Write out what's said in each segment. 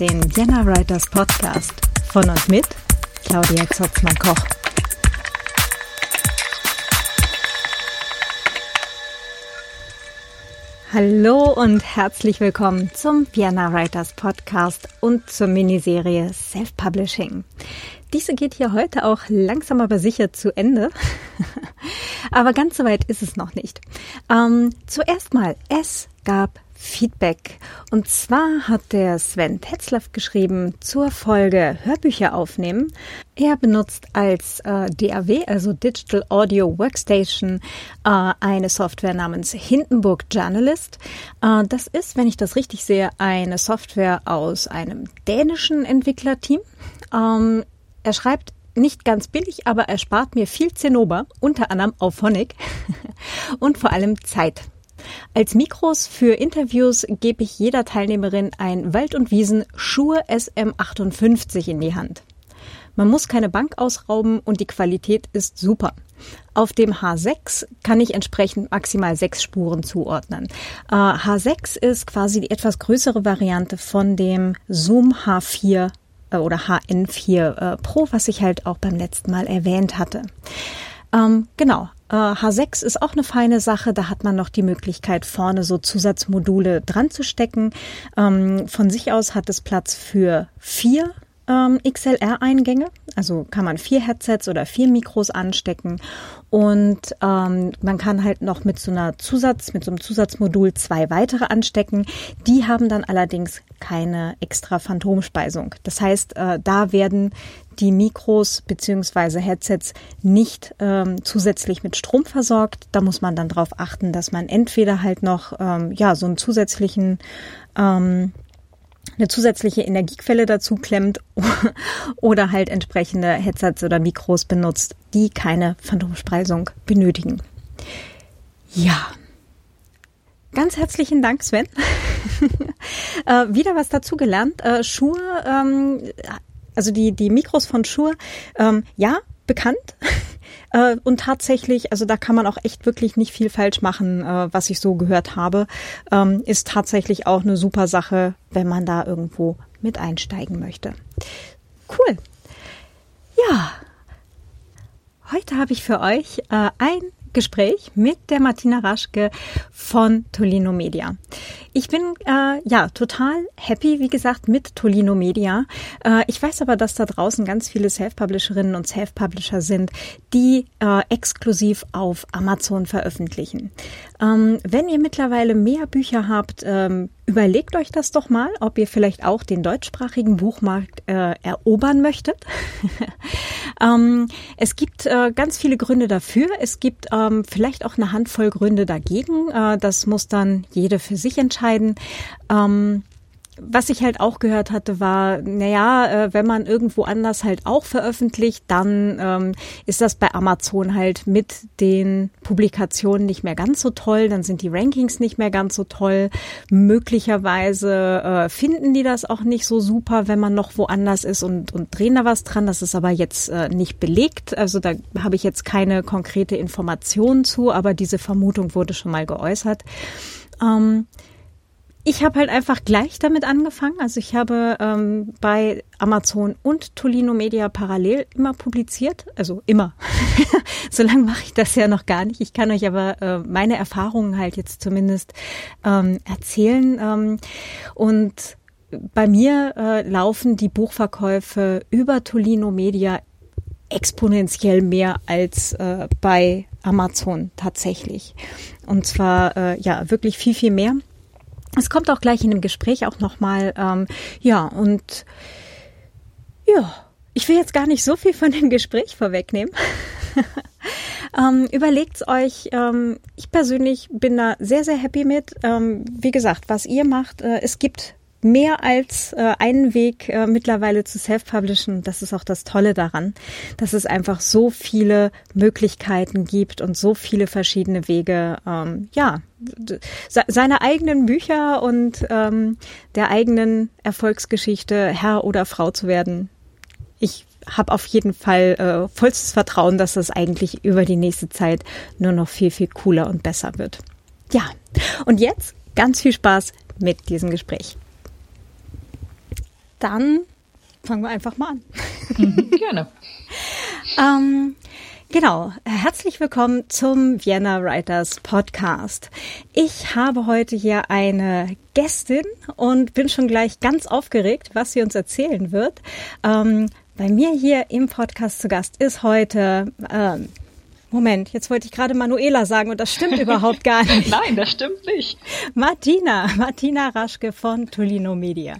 Den Vienna Writers Podcast von und mit Claudia Zotzmann-Koch. Hallo und herzlich willkommen zum Vienna Writers Podcast und zur Miniserie Self-Publishing. Diese geht hier heute auch langsam aber sicher zu Ende. aber ganz so weit ist es noch nicht. Ähm, zuerst mal, es gab Feedback. Und zwar hat der Sven Tetzlaff geschrieben zur Folge Hörbücher aufnehmen. Er benutzt als äh, DAW, also Digital Audio Workstation, äh, eine Software namens Hindenburg Journalist. Äh, das ist, wenn ich das richtig sehe, eine Software aus einem dänischen Entwicklerteam. Ähm, er schreibt nicht ganz billig, aber er spart mir viel Zinnober, unter anderem auf Phonic und vor allem Zeit. Als Mikros für Interviews gebe ich jeder Teilnehmerin ein Wald- und Wiesen Schuhe SM58 in die Hand. Man muss keine Bank ausrauben und die Qualität ist super. Auf dem H6 kann ich entsprechend maximal sechs Spuren zuordnen. Äh, H6 ist quasi die etwas größere Variante von dem Zoom H4 äh, oder HN4 äh, Pro, was ich halt auch beim letzten Mal erwähnt hatte. Ähm, genau, H6 äh, ist auch eine feine Sache. Da hat man noch die Möglichkeit, vorne so Zusatzmodule dran zu stecken. Ähm, von sich aus hat es Platz für vier ähm, XLR-Eingänge. Also kann man vier Headsets oder vier Mikros anstecken. Und ähm, man kann halt noch mit so einer Zusatz, mit so einem Zusatzmodul zwei weitere anstecken. Die haben dann allerdings keine extra Phantomspeisung. Das heißt, äh, da werden die Mikros beziehungsweise Headsets nicht ähm, zusätzlich mit Strom versorgt. Da muss man dann darauf achten, dass man entweder halt noch ähm, ja so einen zusätzlichen ähm, eine zusätzliche Energiequelle dazu klemmt oder halt entsprechende Headsets oder Mikros benutzt, die keine Phantomspeisung benötigen. Ja. Ganz herzlichen Dank, Sven. äh, wieder was dazugelernt. Äh, Schuhe, ähm, also die, die Mikros von Schuhe, ähm, ja, bekannt. Äh, und tatsächlich, also da kann man auch echt wirklich nicht viel falsch machen, äh, was ich so gehört habe. Ähm, ist tatsächlich auch eine super Sache, wenn man da irgendwo mit einsteigen möchte. Cool. Ja. Heute habe ich für euch äh, ein Gespräch mit der Martina Raschke von Tolino Media. Ich bin äh, ja total happy, wie gesagt, mit Tolino Media. Äh, ich weiß aber, dass da draußen ganz viele Self-Publisherinnen und Self-Publisher sind, die äh, exklusiv auf Amazon veröffentlichen. Ähm, wenn ihr mittlerweile mehr Bücher habt, ähm, überlegt euch das doch mal, ob ihr vielleicht auch den deutschsprachigen Buchmarkt äh, erobern möchtet. ähm, es gibt äh, ganz viele Gründe dafür. Es gibt ähm, vielleicht auch eine Handvoll Gründe dagegen. Äh, das muss dann jede für sich entscheiden. Ähm, was ich halt auch gehört hatte, war, naja, äh, wenn man irgendwo anders halt auch veröffentlicht, dann ähm, ist das bei Amazon halt mit den Publikationen nicht mehr ganz so toll, dann sind die Rankings nicht mehr ganz so toll. Möglicherweise äh, finden die das auch nicht so super, wenn man noch woanders ist und, und drehen da was dran. Das ist aber jetzt äh, nicht belegt. Also da habe ich jetzt keine konkrete Information zu, aber diese Vermutung wurde schon mal geäußert. Ähm, ich habe halt einfach gleich damit angefangen. Also ich habe ähm, bei Amazon und Tolino Media parallel immer publiziert. Also immer. so lange mache ich das ja noch gar nicht. Ich kann euch aber äh, meine Erfahrungen halt jetzt zumindest ähm, erzählen. Ähm, und bei mir äh, laufen die Buchverkäufe über Tolino Media exponentiell mehr als äh, bei Amazon tatsächlich. Und zwar äh, ja wirklich viel, viel mehr. Es kommt auch gleich in dem Gespräch auch nochmal, ähm, ja, und ja, ich will jetzt gar nicht so viel von dem Gespräch vorwegnehmen. ähm, Überlegt's euch. Ähm, ich persönlich bin da sehr, sehr happy mit. Ähm, wie gesagt, was ihr macht, äh, es gibt mehr als äh, einen Weg äh, mittlerweile zu self-publishen. Das ist auch das Tolle daran, dass es einfach so viele Möglichkeiten gibt und so viele verschiedene Wege, ähm, ja, seine eigenen Bücher und ähm, der eigenen Erfolgsgeschichte Herr oder Frau zu werden. Ich habe auf jeden Fall äh, vollstes Vertrauen, dass das eigentlich über die nächste Zeit nur noch viel, viel cooler und besser wird. Ja, und jetzt ganz viel Spaß mit diesem Gespräch. Dann fangen wir einfach mal an. Mhm, gerne. ähm, Genau, herzlich willkommen zum Vienna Writers Podcast. Ich habe heute hier eine Gästin und bin schon gleich ganz aufgeregt, was sie uns erzählen wird. Ähm, bei mir hier im Podcast zu Gast ist heute, ähm, Moment, jetzt wollte ich gerade Manuela sagen und das stimmt überhaupt gar nicht. Nein, das stimmt nicht. Martina, Martina Raschke von Tolino Media.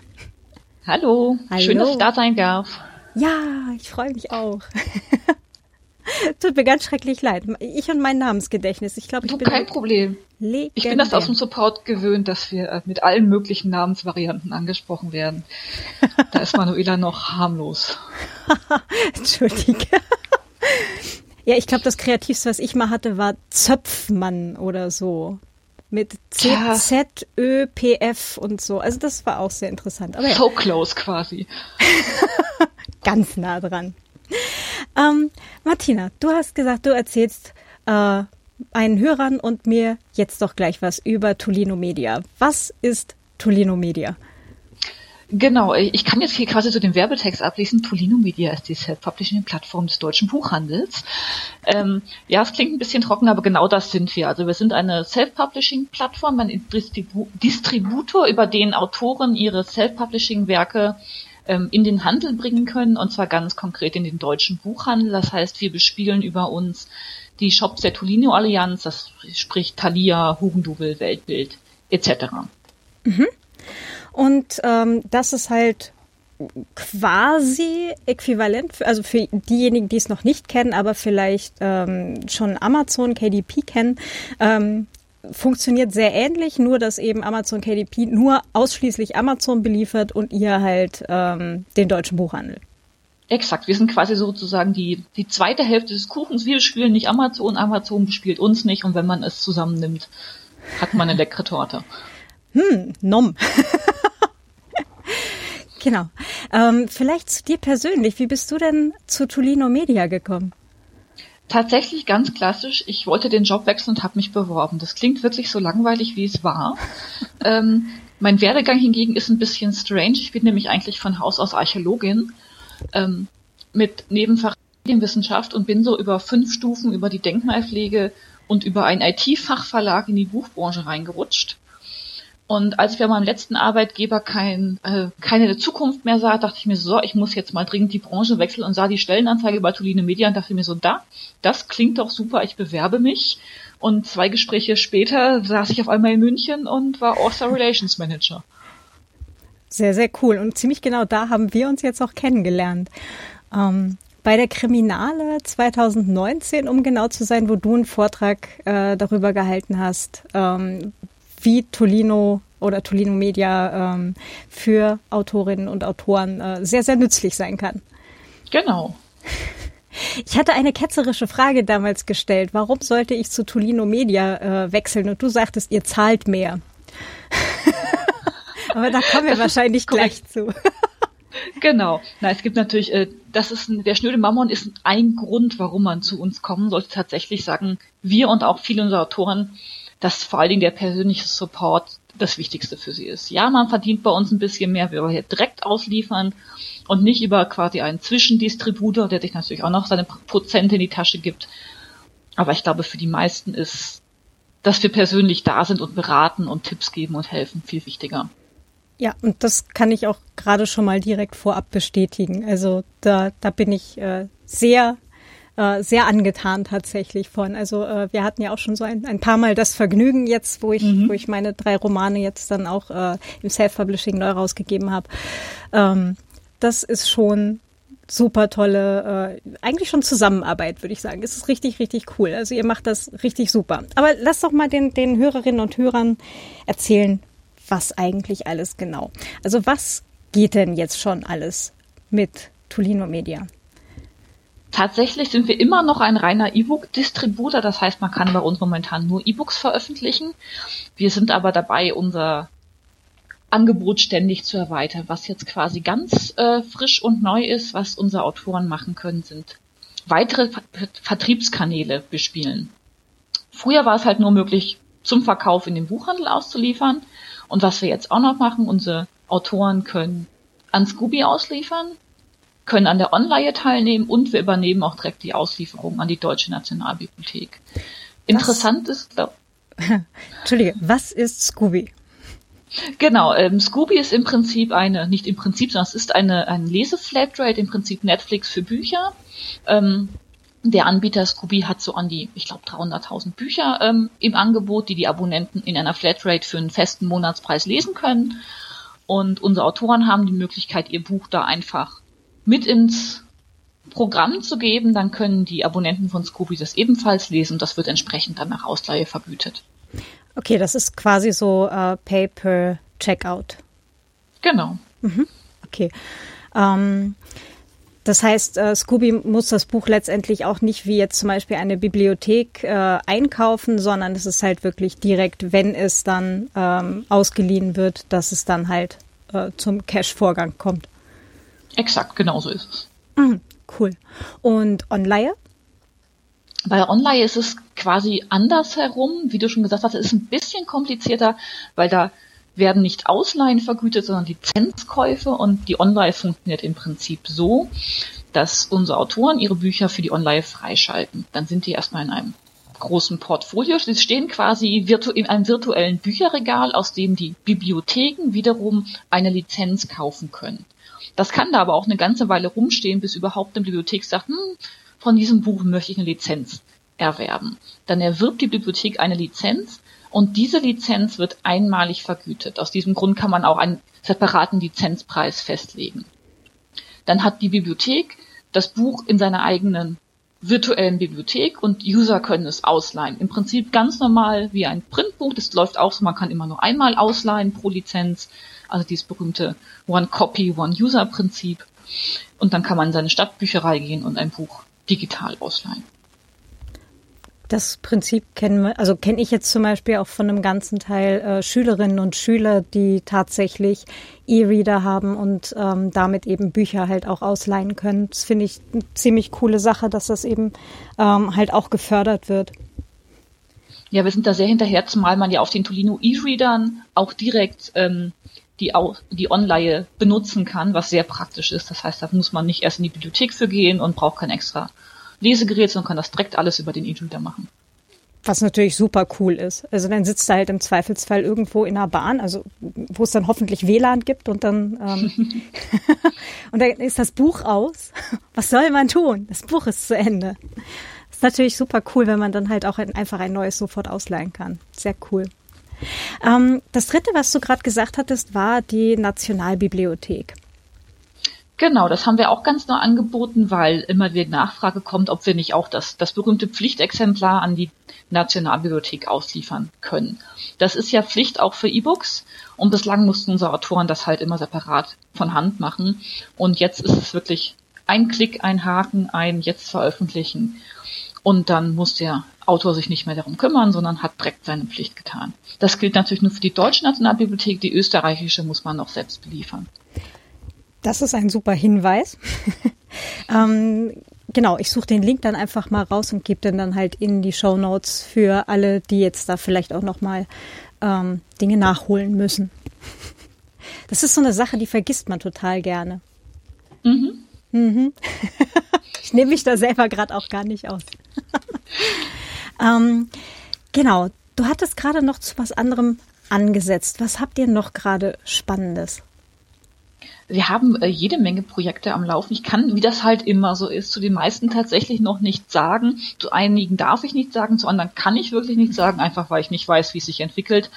Hallo, Hallo. schön, dass ich da sein darf. Ja, ich freue mich auch. Tut mir ganz schrecklich leid. Ich und mein Namensgedächtnis. Ich glaube, ich du, bin kein Problem. Legendär. Ich bin das aus dem Support gewöhnt, dass wir äh, mit allen möglichen Namensvarianten angesprochen werden. Da ist Manuela noch harmlos. Entschuldige. ja, ich glaube, das Kreativste, was ich mal hatte, war Zöpfmann oder so. Mit Z, ja. Z, Ö, P, F und so. Also das war auch sehr interessant. Aber ja. So close quasi. Ganz nah dran. Ähm, Martina, du hast gesagt, du erzählst äh, einen Hörern und mir jetzt doch gleich was über Tolino Media. Was ist Tolino Media? Genau, ich kann jetzt hier quasi so den Werbetext ablesen. Tolino Media ist die Self-Publishing-Plattform des deutschen Buchhandels. Ähm, ja, es klingt ein bisschen trocken, aber genau das sind wir. Also wir sind eine Self-Publishing-Plattform, ein Distributor, über den Autoren ihre Self-Publishing-Werke ähm, in den Handel bringen können und zwar ganz konkret in den deutschen Buchhandel. Das heißt, wir bespielen über uns die Shops der Tolino Allianz, das spricht Thalia, Hugendubel, Weltbild etc. Mhm. Und ähm, das ist halt quasi äquivalent, für, also für diejenigen, die es noch nicht kennen, aber vielleicht ähm, schon Amazon, KDP kennen, ähm, funktioniert sehr ähnlich, nur dass eben Amazon KDP nur ausschließlich Amazon beliefert und ihr halt ähm, den deutschen Buchhandel. Exakt, wir sind quasi sozusagen die, die zweite Hälfte des Kuchens. Wir spielen nicht Amazon, Amazon bespielt uns nicht und wenn man es zusammennimmt, hat man eine leckere Torte. Hm, nom. genau. Ähm, vielleicht zu dir persönlich. Wie bist du denn zu Tolino Media gekommen? Tatsächlich ganz klassisch. Ich wollte den Job wechseln und habe mich beworben. Das klingt wirklich so langweilig, wie es war. ähm, mein Werdegang hingegen ist ein bisschen strange. Ich bin nämlich eigentlich von Haus aus Archäologin ähm, mit Nebenfach Medienwissenschaft und bin so über fünf Stufen über die Denkmalpflege und über einen IT-Fachverlag in die Buchbranche reingerutscht. Und als ich bei meinem letzten Arbeitgeber kein, äh, keine Zukunft mehr sah, dachte ich mir so, ich muss jetzt mal dringend die Branche wechseln und sah die Stellenanzeige bei Toline Media und dachte mir so, da, das klingt doch super, ich bewerbe mich. Und zwei Gespräche später saß ich auf einmal in München und war Author Relations Manager. Sehr, sehr cool. Und ziemlich genau da haben wir uns jetzt auch kennengelernt. Ähm, bei der Kriminale 2019, um genau zu sein, wo du einen Vortrag äh, darüber gehalten hast, ähm, wie Tolino oder Tolino Media ähm, für Autorinnen und Autoren äh, sehr, sehr nützlich sein kann. Genau. Ich hatte eine ketzerische Frage damals gestellt. Warum sollte ich zu Tolino Media äh, wechseln? Und du sagtest, ihr zahlt mehr. Aber da kommen wir das wahrscheinlich gleich zu. genau. Na, es gibt natürlich, äh, das ist ein, der schnöde Mammon ist ein Grund, warum man zu uns kommen sollte. Tatsächlich sagen wir und auch viele unserer Autoren, dass vor allen Dingen der persönliche Support das Wichtigste für sie ist. Ja, man verdient bei uns ein bisschen mehr, wir hier direkt ausliefern und nicht über quasi einen Zwischendistributor, der sich natürlich auch noch seine Prozente in die Tasche gibt. Aber ich glaube, für die meisten ist, dass wir persönlich da sind und beraten und Tipps geben und helfen, viel wichtiger. Ja, und das kann ich auch gerade schon mal direkt vorab bestätigen. Also da, da bin ich äh, sehr äh, sehr angetan tatsächlich von. Also äh, wir hatten ja auch schon so ein, ein paar Mal das Vergnügen jetzt, wo ich, mhm. wo ich meine drei Romane jetzt dann auch äh, im Self-Publishing neu rausgegeben habe. Ähm, das ist schon super tolle, äh, eigentlich schon Zusammenarbeit, würde ich sagen. Es ist richtig, richtig cool. Also ihr macht das richtig super. Aber lasst doch mal den, den Hörerinnen und Hörern erzählen, was eigentlich alles genau. Also was geht denn jetzt schon alles mit Tolino Media? Tatsächlich sind wir immer noch ein reiner E-Book-Distributor, das heißt, man kann bei uns momentan nur E-Books veröffentlichen. Wir sind aber dabei, unser Angebot ständig zu erweitern. Was jetzt quasi ganz äh, frisch und neu ist, was unsere Autoren machen können, sind weitere Ver Vertriebskanäle bespielen. Früher war es halt nur möglich, zum Verkauf in den Buchhandel auszuliefern. Und was wir jetzt auch noch machen, unsere Autoren können an Scooby ausliefern, können an der Online teilnehmen und wir übernehmen auch direkt die Auslieferung an die Deutsche Nationalbibliothek. Interessant ist, glaub, Entschuldige, was ist Scooby? Genau, ähm, Scooby ist im Prinzip eine, nicht im Prinzip, sondern es ist eine, ein Leseflatrate, im Prinzip Netflix für Bücher. Ähm, der Anbieter Scooby hat so an die, ich glaube, 300.000 Bücher ähm, im Angebot, die die Abonnenten in einer Flatrate für einen festen Monatspreis lesen können. Und unsere Autoren haben die Möglichkeit, ihr Buch da einfach mit ins Programm zu geben. Dann können die Abonnenten von Scooby das ebenfalls lesen und das wird entsprechend dann nach Ausleihe vergütet. Okay, das ist quasi so äh, Pay per Checkout. Genau. Mhm. Okay. Ähm, das heißt, äh, Scooby muss das Buch letztendlich auch nicht wie jetzt zum Beispiel eine Bibliothek äh, einkaufen, sondern es ist halt wirklich direkt, wenn es dann ähm, ausgeliehen wird, dass es dann halt äh, zum Cash-Vorgang kommt. Exakt, genau so ist es. Mhm, cool. Und Online? Bei Online ist es quasi andersherum, wie du schon gesagt hast, es ist ein bisschen komplizierter, weil da werden nicht Ausleihen vergütet, sondern Lizenzkäufe und die Online funktioniert im Prinzip so, dass unsere Autoren ihre Bücher für die Online freischalten. Dann sind die erstmal in einem großen Portfolio. Sie stehen quasi in einem virtuellen Bücherregal, aus dem die Bibliotheken wiederum eine Lizenz kaufen können. Das kann da aber auch eine ganze Weile rumstehen, bis überhaupt eine Bibliothek sagt, hm, von diesem Buch möchte ich eine Lizenz erwerben. Dann erwirbt die Bibliothek eine Lizenz und diese Lizenz wird einmalig vergütet. Aus diesem Grund kann man auch einen separaten Lizenzpreis festlegen. Dann hat die Bibliothek das Buch in seiner eigenen virtuellen Bibliothek und User können es ausleihen. Im Prinzip ganz normal wie ein Printbuch. Das läuft auch so, man kann immer nur einmal ausleihen pro Lizenz. Also dieses berühmte One-Copy, One-User-Prinzip. Und dann kann man in seine Stadtbücherei gehen und ein Buch digital ausleihen. Das Prinzip kennen wir, also kenne ich jetzt zum Beispiel auch von einem ganzen Teil äh, Schülerinnen und Schüler, die tatsächlich E-Reader haben und ähm, damit eben Bücher halt auch ausleihen können. Das finde ich eine ziemlich coole Sache, dass das eben ähm, halt auch gefördert wird. Ja, wir sind da sehr hinterher, zumal man ja auf den Tolino E-Readern auch direkt ähm, die, die Online benutzen kann, was sehr praktisch ist. Das heißt, da muss man nicht erst in die Bibliothek für gehen und braucht kein extra Lesegerät, sondern kann das direkt alles über den E-Reader machen. Was natürlich super cool ist. Also dann sitzt er halt im Zweifelsfall irgendwo in einer Bahn, also wo es dann hoffentlich WLAN gibt und dann ähm, und dann ist das Buch aus. Was soll man tun? Das Buch ist zu Ende. Ist natürlich super cool, wenn man dann halt auch ein, einfach ein neues sofort ausleihen kann. Sehr cool. Ähm, das dritte, was du gerade gesagt hattest, war die Nationalbibliothek. Genau, das haben wir auch ganz neu angeboten, weil immer die Nachfrage kommt, ob wir nicht auch das, das berühmte Pflichtexemplar an die Nationalbibliothek ausliefern können. Das ist ja Pflicht auch für E-Books und bislang mussten unsere Autoren das halt immer separat von Hand machen. Und jetzt ist es wirklich ein Klick, ein Haken, ein jetzt veröffentlichen. Und dann muss der Autor sich nicht mehr darum kümmern, sondern hat direkt seine Pflicht getan. Das gilt natürlich nur für die deutsche Nationalbibliothek, die österreichische muss man noch selbst beliefern. Das ist ein super Hinweis. ähm, genau, ich suche den Link dann einfach mal raus und gebe den dann halt in die Show Notes für alle, die jetzt da vielleicht auch noch mal ähm, Dinge nachholen müssen. Das ist so eine Sache, die vergisst man total gerne. Mhm. Mhm. ich nehme mich da selber gerade auch gar nicht aus. Ähm, genau, du hattest gerade noch zu was anderem angesetzt. Was habt ihr noch gerade Spannendes? wir haben äh, jede Menge Projekte am Laufen. Ich kann, wie das halt immer so ist, zu den meisten tatsächlich noch nicht sagen. Zu einigen darf ich nicht sagen, zu anderen kann ich wirklich nicht sagen, einfach weil ich nicht weiß, wie es sich entwickelt.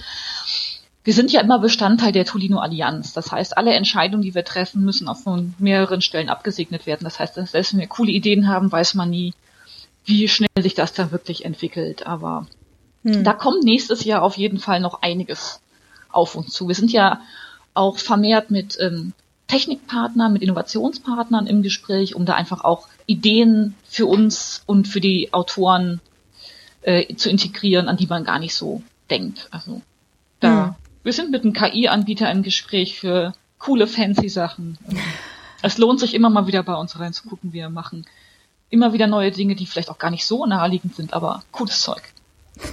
Wir sind ja immer Bestandteil der Tolino Allianz. Das heißt, alle Entscheidungen, die wir treffen, müssen auf mehreren Stellen abgesegnet werden. Das heißt, selbst wenn wir coole Ideen haben, weiß man nie, wie schnell sich das dann wirklich entwickelt. Aber hm. da kommt nächstes Jahr auf jeden Fall noch einiges auf uns zu. Wir sind ja auch vermehrt mit ähm, Technikpartnern, mit Innovationspartnern im Gespräch, um da einfach auch Ideen für uns und für die Autoren äh, zu integrieren, an die man gar nicht so denkt. Also da, hm. wir sind mit einem KI-Anbieter im Gespräch für coole, fancy Sachen. Es lohnt sich immer mal wieder bei uns reinzugucken. Wir machen immer wieder neue Dinge, die vielleicht auch gar nicht so naheliegend sind, aber cooles Zeug.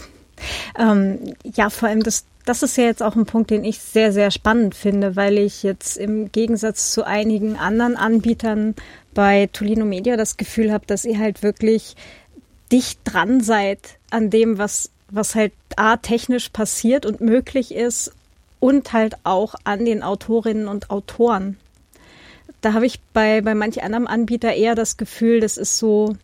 Ähm, ja, vor allem das das ist ja jetzt auch ein Punkt, den ich sehr, sehr spannend finde, weil ich jetzt im Gegensatz zu einigen anderen Anbietern bei Tolino Media das Gefühl habe, dass ihr halt wirklich dicht dran seid an dem, was, was halt A, technisch passiert und möglich ist und halt auch an den Autorinnen und Autoren. Da habe ich bei, bei manch anderem Anbieter eher das Gefühl, das ist so,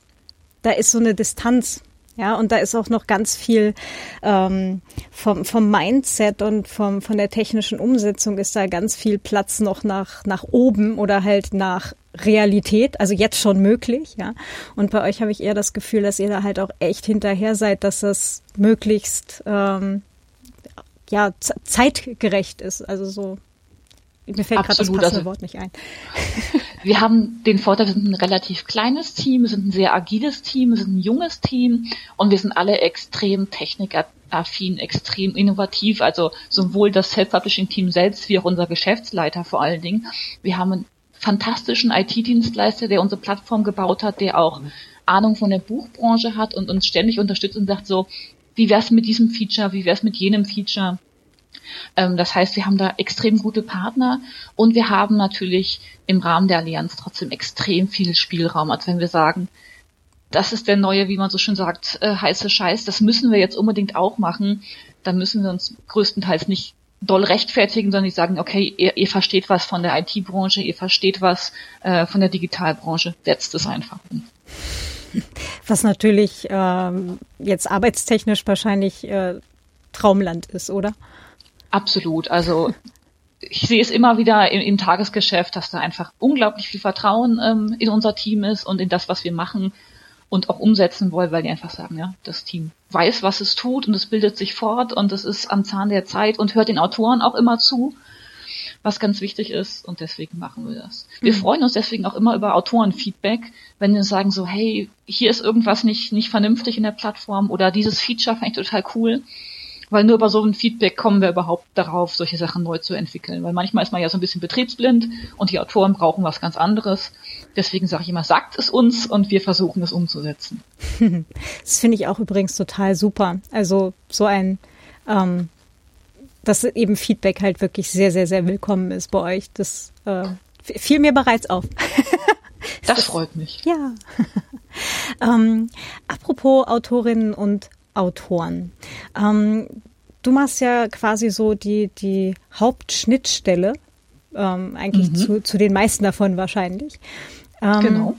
da ist so eine Distanz. Ja, und da ist auch noch ganz viel ähm, vom, vom Mindset und vom, von der technischen Umsetzung ist da ganz viel Platz noch nach, nach oben oder halt nach Realität, also jetzt schon möglich, ja. Und bei euch habe ich eher das Gefühl, dass ihr da halt auch echt hinterher seid, dass das möglichst ähm, ja zeitgerecht ist. Also so mir fällt gerade das passende also, Wort nicht ein. Wir haben den Vorteil, wir sind ein relativ kleines Team, wir sind ein sehr agiles Team, wir sind ein junges Team und wir sind alle extrem technikaffin, extrem innovativ. Also sowohl das Self-Publishing-Team selbst wie auch unser Geschäftsleiter vor allen Dingen. Wir haben einen fantastischen IT-Dienstleister, der unsere Plattform gebaut hat, der auch Ahnung von der Buchbranche hat und uns ständig unterstützt und sagt so, wie wär's mit diesem Feature, wie wär's mit jenem Feature? Ähm, das heißt, wir haben da extrem gute Partner und wir haben natürlich im Rahmen der Allianz trotzdem extrem viel Spielraum. Also wenn wir sagen, das ist der neue, wie man so schön sagt, äh, heiße Scheiß, das müssen wir jetzt unbedingt auch machen, dann müssen wir uns größtenteils nicht doll rechtfertigen, sondern die sagen, okay, ihr, ihr versteht was von der IT-Branche, ihr versteht was äh, von der Digitalbranche, setzt es einfach um. Was natürlich ähm, jetzt arbeitstechnisch wahrscheinlich äh, Traumland ist, oder? Absolut. Also ich sehe es immer wieder im, im Tagesgeschäft, dass da einfach unglaublich viel Vertrauen ähm, in unser Team ist und in das, was wir machen und auch umsetzen wollen, weil die einfach sagen, ja, das Team weiß, was es tut und es bildet sich fort und es ist am Zahn der Zeit und hört den Autoren auch immer zu, was ganz wichtig ist und deswegen machen wir das. Wir mhm. freuen uns deswegen auch immer über Autorenfeedback, wenn wir sagen so, hey, hier ist irgendwas nicht, nicht vernünftig in der Plattform oder dieses Feature fand ich total cool weil nur über so ein Feedback kommen wir überhaupt darauf, solche Sachen neu zu entwickeln. Weil manchmal ist man ja so ein bisschen betriebsblind und die Autoren brauchen was ganz anderes. Deswegen sage ich immer, sagt es uns und wir versuchen es umzusetzen. Das finde ich auch übrigens total super. Also so ein, ähm, dass eben Feedback halt wirklich sehr, sehr, sehr willkommen ist bei euch. Das äh, fiel mir bereits auf. das, freut mich. Ja. ähm, apropos Autorinnen und Autoren. Ähm, du machst ja quasi so die, die Hauptschnittstelle, ähm, eigentlich mhm. zu, zu den meisten davon wahrscheinlich. Ähm, genau.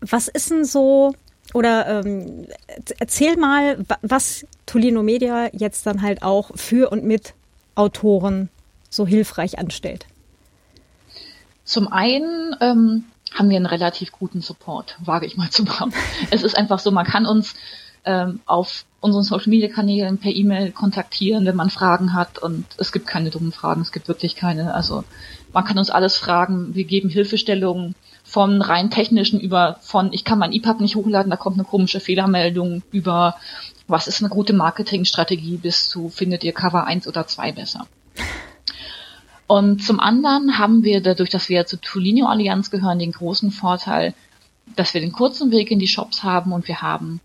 Was ist denn so, oder ähm, erzähl mal, was Tolino Media jetzt dann halt auch für und mit Autoren so hilfreich anstellt. Zum einen ähm, haben wir einen relativ guten Support, wage ich mal zu machen. es ist einfach so, man kann uns ähm, auf unseren Social Media Kanälen per E-Mail kontaktieren, wenn man Fragen hat und es gibt keine dummen Fragen, es gibt wirklich keine. Also man kann uns alles fragen, wir geben Hilfestellungen von rein technischen über von ich kann mein EPUB nicht hochladen, da kommt eine komische Fehlermeldung über was ist eine gute Marketingstrategie bis zu findet ihr Cover 1 oder 2 besser. Und zum anderen haben wir dadurch, dass wir zur Tulinio Allianz gehören, den großen Vorteil, dass wir den kurzen Weg in die Shops haben und wir haben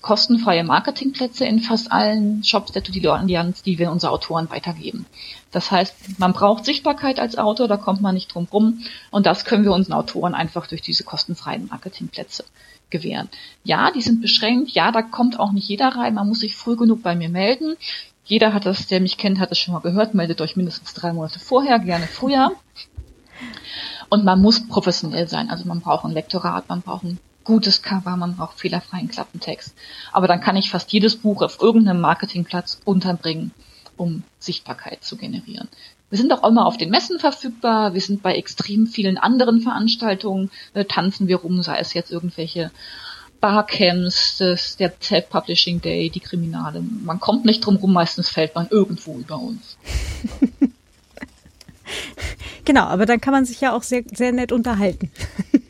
kostenfreie Marketingplätze in fast allen Shops der Tudilo Allianz, die wir unsere Autoren weitergeben. Das heißt, man braucht Sichtbarkeit als Autor, da kommt man nicht drum rum. Und das können wir unseren Autoren einfach durch diese kostenfreien Marketingplätze gewähren. Ja, die sind beschränkt. Ja, da kommt auch nicht jeder rein. Man muss sich früh genug bei mir melden. Jeder hat das, der mich kennt, hat das schon mal gehört. Meldet euch mindestens drei Monate vorher, gerne früher. Und man muss professionell sein. Also man braucht ein Lektorat, man braucht ein gutes Cover, man braucht fehlerfreien Klappentext. Aber dann kann ich fast jedes Buch auf irgendeinem Marketingplatz unterbringen, um Sichtbarkeit zu generieren. Wir sind auch immer auf den Messen verfügbar. Wir sind bei extrem vielen anderen Veranstaltungen, äh, tanzen wir rum, sei es jetzt irgendwelche Barcamps, das, der Self-Publishing Day, die Kriminale. Man kommt nicht drum rum, meistens fällt man irgendwo über uns. genau, aber dann kann man sich ja auch sehr, sehr nett unterhalten.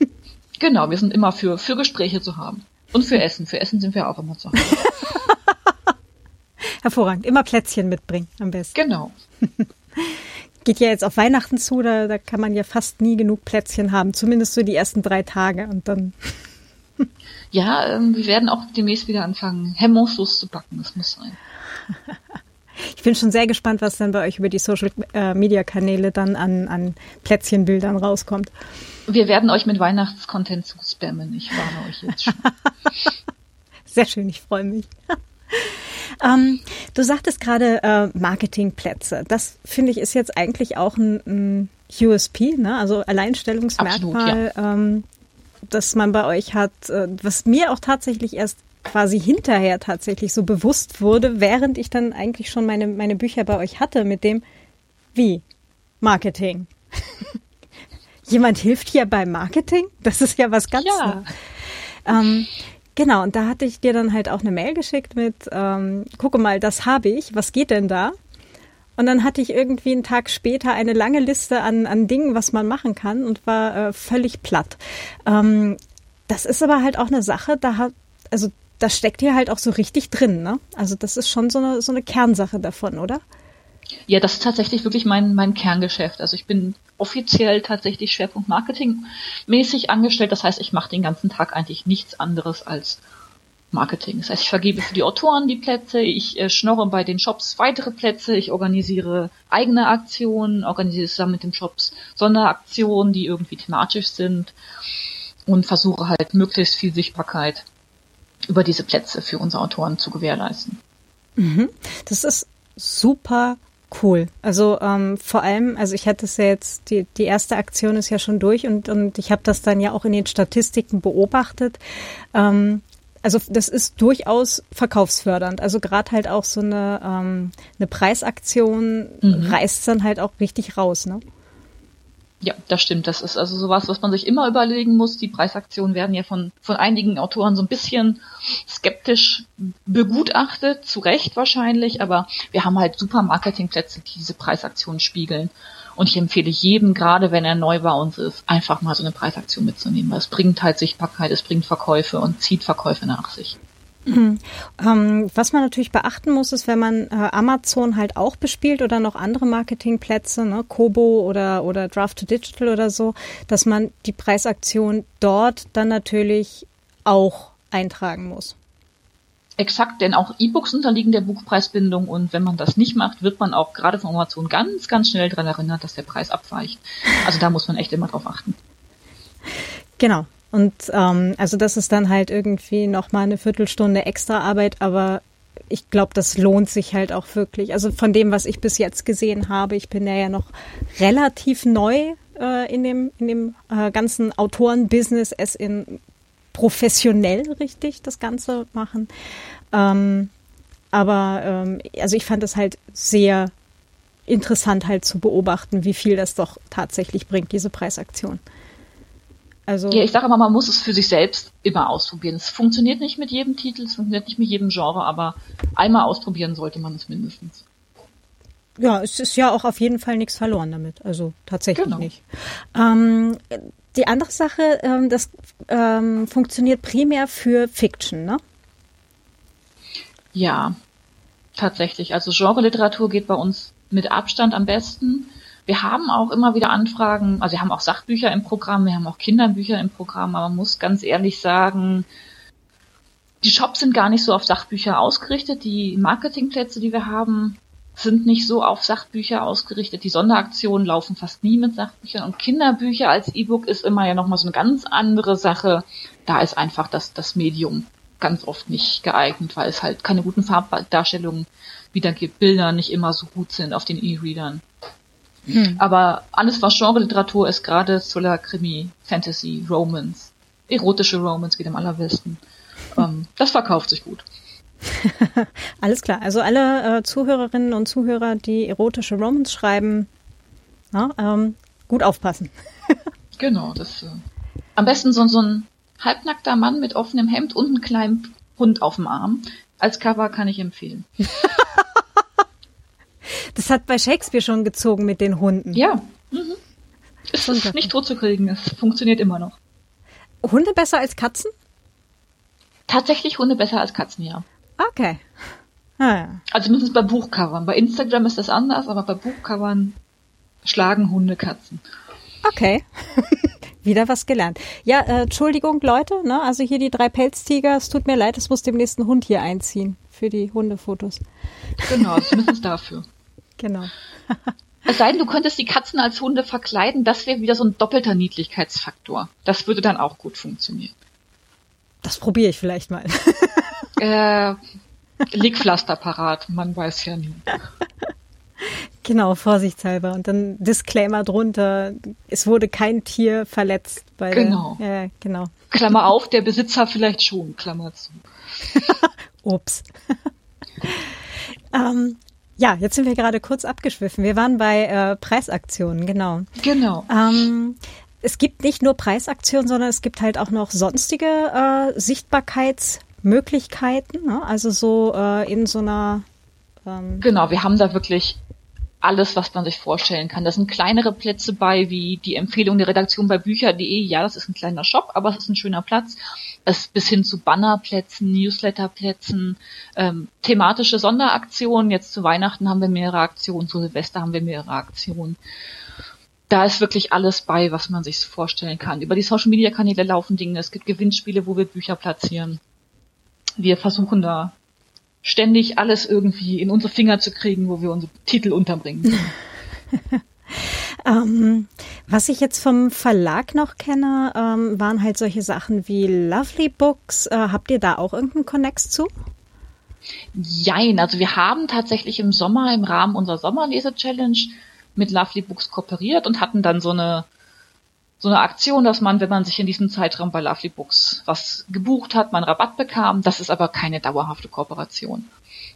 Genau, wir sind immer für, für Gespräche zu haben. Und für Essen. Für Essen sind wir auch immer zu haben. Hervorragend. Immer Plätzchen mitbringen, am besten. Genau. Geht ja jetzt auf Weihnachten zu, da, da kann man ja fast nie genug Plätzchen haben. Zumindest so die ersten drei Tage und dann. ja, ähm, wir werden auch demnächst wieder anfangen, Hemmungslos zu backen. Das muss sein. Ich bin schon sehr gespannt, was dann bei euch über die Social-Media-Kanäle äh, dann an, an Plätzchenbildern rauskommt. Wir werden euch mit Weihnachtscontent zuspammen. Ich warne euch jetzt schon. sehr schön, ich freue mich. Ähm, du sagtest gerade äh, Marketingplätze. Das finde ich ist jetzt eigentlich auch ein, ein USP, ne? also Alleinstellungsmerkmal, Absolut, ja. ähm, das man bei euch hat, äh, was mir auch tatsächlich erst quasi hinterher tatsächlich so bewusst wurde, während ich dann eigentlich schon meine, meine Bücher bei euch hatte mit dem, wie? Marketing. Jemand hilft hier beim Marketing? Das ist ja was ganz ja. Ähm, genau, und da hatte ich dir dann halt auch eine Mail geschickt mit, ähm, gucke mal, das habe ich, was geht denn da? Und dann hatte ich irgendwie einen Tag später eine lange Liste an, an Dingen, was man machen kann und war äh, völlig platt. Ähm, das ist aber halt auch eine Sache, da hat, also das steckt hier halt auch so richtig drin, ne? Also das ist schon so eine, so eine Kernsache davon, oder? Ja, das ist tatsächlich wirklich mein, mein Kerngeschäft. Also ich bin offiziell tatsächlich Schwerpunkt Marketing mäßig angestellt. Das heißt, ich mache den ganzen Tag eigentlich nichts anderes als Marketing. Das heißt, ich vergebe für die Autoren die Plätze, ich äh, schnorre bei den Shops weitere Plätze, ich organisiere eigene Aktionen, organisiere zusammen mit den Shops Sonderaktionen, die irgendwie thematisch sind und versuche halt möglichst viel Sichtbarkeit über diese Plätze für unsere Autoren zu gewährleisten. Mhm. Das ist super cool. Also ähm, vor allem, also ich hatte es ja jetzt, die, die erste Aktion ist ja schon durch und, und ich habe das dann ja auch in den Statistiken beobachtet. Ähm, also das ist durchaus verkaufsfördernd. Also gerade halt auch so eine, ähm, eine Preisaktion mhm. reißt dann halt auch richtig raus, ne? Ja, das stimmt. Das ist also sowas, was man sich immer überlegen muss. Die Preisaktionen werden ja von, von einigen Autoren so ein bisschen skeptisch begutachtet, zu Recht wahrscheinlich, aber wir haben halt super Marketingplätze, die diese Preisaktionen spiegeln. Und ich empfehle jedem, gerade wenn er neu bei uns ist, einfach mal so eine Preisaktion mitzunehmen, weil es bringt halt Sichtbarkeit, es bringt Verkäufe und zieht Verkäufe nach sich. Mhm. Ähm, was man natürlich beachten muss, ist, wenn man äh, Amazon halt auch bespielt oder noch andere Marketingplätze, ne, Kobo oder, oder Draft to Digital oder so, dass man die Preisaktion dort dann natürlich auch eintragen muss. Exakt, denn auch E-Books unterliegen der Buchpreisbindung und wenn man das nicht macht, wird man auch gerade von Amazon ganz, ganz schnell daran erinnert, dass der Preis abweicht. Also da muss man echt immer drauf achten. Genau. Und ähm, also das ist dann halt irgendwie nochmal eine Viertelstunde extra Arbeit, aber ich glaube, das lohnt sich halt auch wirklich. Also von dem, was ich bis jetzt gesehen habe, ich bin ja, ja noch relativ neu äh, in dem, in dem äh, ganzen Autoren-Business, es in professionell richtig das Ganze machen. Ähm, aber ähm, also ich fand es halt sehr interessant halt zu beobachten, wie viel das doch tatsächlich bringt, diese Preisaktion. Also ja, ich sage immer, man muss es für sich selbst immer ausprobieren. Es funktioniert nicht mit jedem Titel, es funktioniert nicht mit jedem Genre, aber einmal ausprobieren sollte man es mindestens. Ja, es ist ja auch auf jeden Fall nichts verloren damit. Also tatsächlich genau. nicht. Ähm, die andere Sache, ähm, das ähm, funktioniert primär für Fiction, ne? Ja, tatsächlich. Also Genre-Literatur geht bei uns mit Abstand am besten. Wir haben auch immer wieder Anfragen, also wir haben auch Sachbücher im Programm, wir haben auch Kinderbücher im Programm, aber man muss ganz ehrlich sagen, die Shops sind gar nicht so auf Sachbücher ausgerichtet. Die Marketingplätze, die wir haben, sind nicht so auf Sachbücher ausgerichtet. Die Sonderaktionen laufen fast nie mit Sachbüchern und Kinderbücher als E-Book ist immer ja nochmal so eine ganz andere Sache. Da ist einfach das, das Medium ganz oft nicht geeignet, weil es halt keine guten Farbdarstellungen wiedergibt, Bilder nicht immer so gut sind auf den E-Readern. Hm. Aber alles, was Genre-Literatur ist, gerade Thriller, Krimi, Fantasy, Romance, erotische Romance geht am allerbesten. Ähm, das verkauft sich gut. Alles klar. Also alle äh, Zuhörerinnen und Zuhörer, die erotische Romans schreiben, na, ähm, gut aufpassen. genau, das äh, am besten so, so ein halbnackter Mann mit offenem Hemd und einem kleinen Hund auf dem Arm. Als Cover kann ich empfehlen. das hat bei Shakespeare schon gezogen mit den Hunden. Ja. Mhm. Es ist nicht tot zu kriegen, es funktioniert immer noch. Hunde besser als Katzen? Tatsächlich Hunde besser als Katzen, ja. Okay. Ah, ja. Also mindestens bei Buchcovern. Bei Instagram ist das anders, aber bei Buchcovern schlagen Hunde Katzen. Okay. Wieder was gelernt. Ja, äh, Entschuldigung, Leute, ne? Also hier die drei Pelztiger, es tut mir leid, es muss dem nächsten Hund hier einziehen. für die Hundefotos. Genau, zumindest dafür. Genau. Es sei denn, du könntest die Katzen als Hunde verkleiden, das wäre wieder so ein doppelter Niedlichkeitsfaktor. Das würde dann auch gut funktionieren. Das probiere ich vielleicht mal. äh, Legpflaster parat, man weiß ja nie. Genau, vorsichtshalber. Und dann Disclaimer drunter, es wurde kein Tier verletzt bei Genau. Der, ja, genau. Klammer auf, der Besitzer vielleicht schon, Klammer zu. Ups. ähm, ja, jetzt sind wir gerade kurz abgeschwiffen. Wir waren bei äh, Preisaktionen, genau. Genau. Ähm, es gibt nicht nur Preisaktionen, sondern es gibt halt auch noch sonstige äh, Sichtbarkeitsmöglichkeiten. Ne? Also so äh, in so einer ähm Genau, wir haben da wirklich alles, was man sich vorstellen kann. Da sind kleinere Plätze bei, wie die Empfehlung der Redaktion bei bücher.de. Ja, das ist ein kleiner Shop, aber es ist ein schöner Platz. Es bis hin zu Bannerplätzen, Newsletterplätzen, ähm, thematische Sonderaktionen. Jetzt zu Weihnachten haben wir mehrere Aktionen, zu Silvester haben wir mehrere Aktionen. Da ist wirklich alles bei, was man sich vorstellen kann. Über die Social Media Kanäle laufen Dinge. Es gibt Gewinnspiele, wo wir Bücher platzieren. Wir versuchen da ständig alles irgendwie in unsere Finger zu kriegen, wo wir unsere Titel unterbringen. ähm, was ich jetzt vom Verlag noch kenne, ähm, waren halt solche Sachen wie Lovely Books. Äh, habt ihr da auch irgendeinen Connex zu? Jein, also wir haben tatsächlich im Sommer im Rahmen unserer Sommerlese-Challenge mit Lovely Books kooperiert und hatten dann so eine so eine Aktion, dass man, wenn man sich in diesem Zeitraum bei Lovely Books was gebucht hat, man Rabatt bekam. Das ist aber keine dauerhafte Kooperation.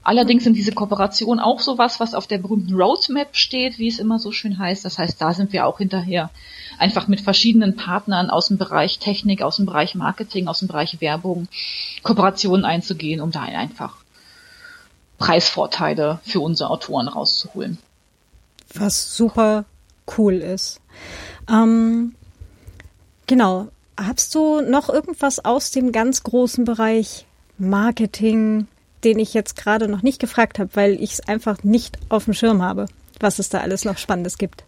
Allerdings sind diese Kooperationen auch sowas, was auf der berühmten Roadmap steht, wie es immer so schön heißt. Das heißt, da sind wir auch hinterher einfach mit verschiedenen Partnern aus dem Bereich Technik, aus dem Bereich Marketing, aus dem Bereich Werbung Kooperationen einzugehen, um da einfach Preisvorteile für unsere Autoren rauszuholen. Was super cool ist. Ähm, Genau. Hast du noch irgendwas aus dem ganz großen Bereich Marketing, den ich jetzt gerade noch nicht gefragt habe, weil ich es einfach nicht auf dem Schirm habe, was es da alles noch Spannendes gibt?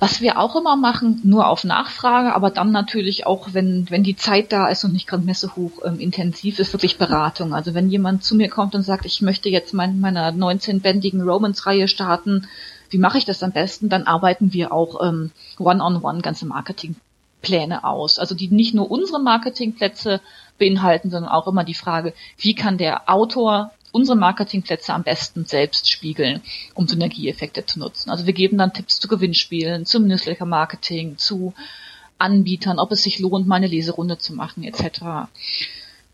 Was wir auch immer machen, nur auf Nachfrage, aber dann natürlich auch, wenn, wenn die Zeit da ist und nicht gerade messehoch ähm, intensiv ist, wirklich Beratung. Also wenn jemand zu mir kommt und sagt, ich möchte jetzt mein, meiner 19-bändigen Romans-Reihe starten, wie mache ich das am besten? Dann arbeiten wir auch ähm, one-on-one -on -one ganze Marketing Pläne aus. Also die nicht nur unsere Marketingplätze beinhalten, sondern auch immer die Frage, wie kann der Autor unsere Marketingplätze am besten selbst spiegeln, um Synergieeffekte zu nutzen. Also wir geben dann Tipps zu Gewinnspielen, zum Newsletter-Marketing, zu Anbietern, ob es sich lohnt, mal eine Leserunde zu machen, etc.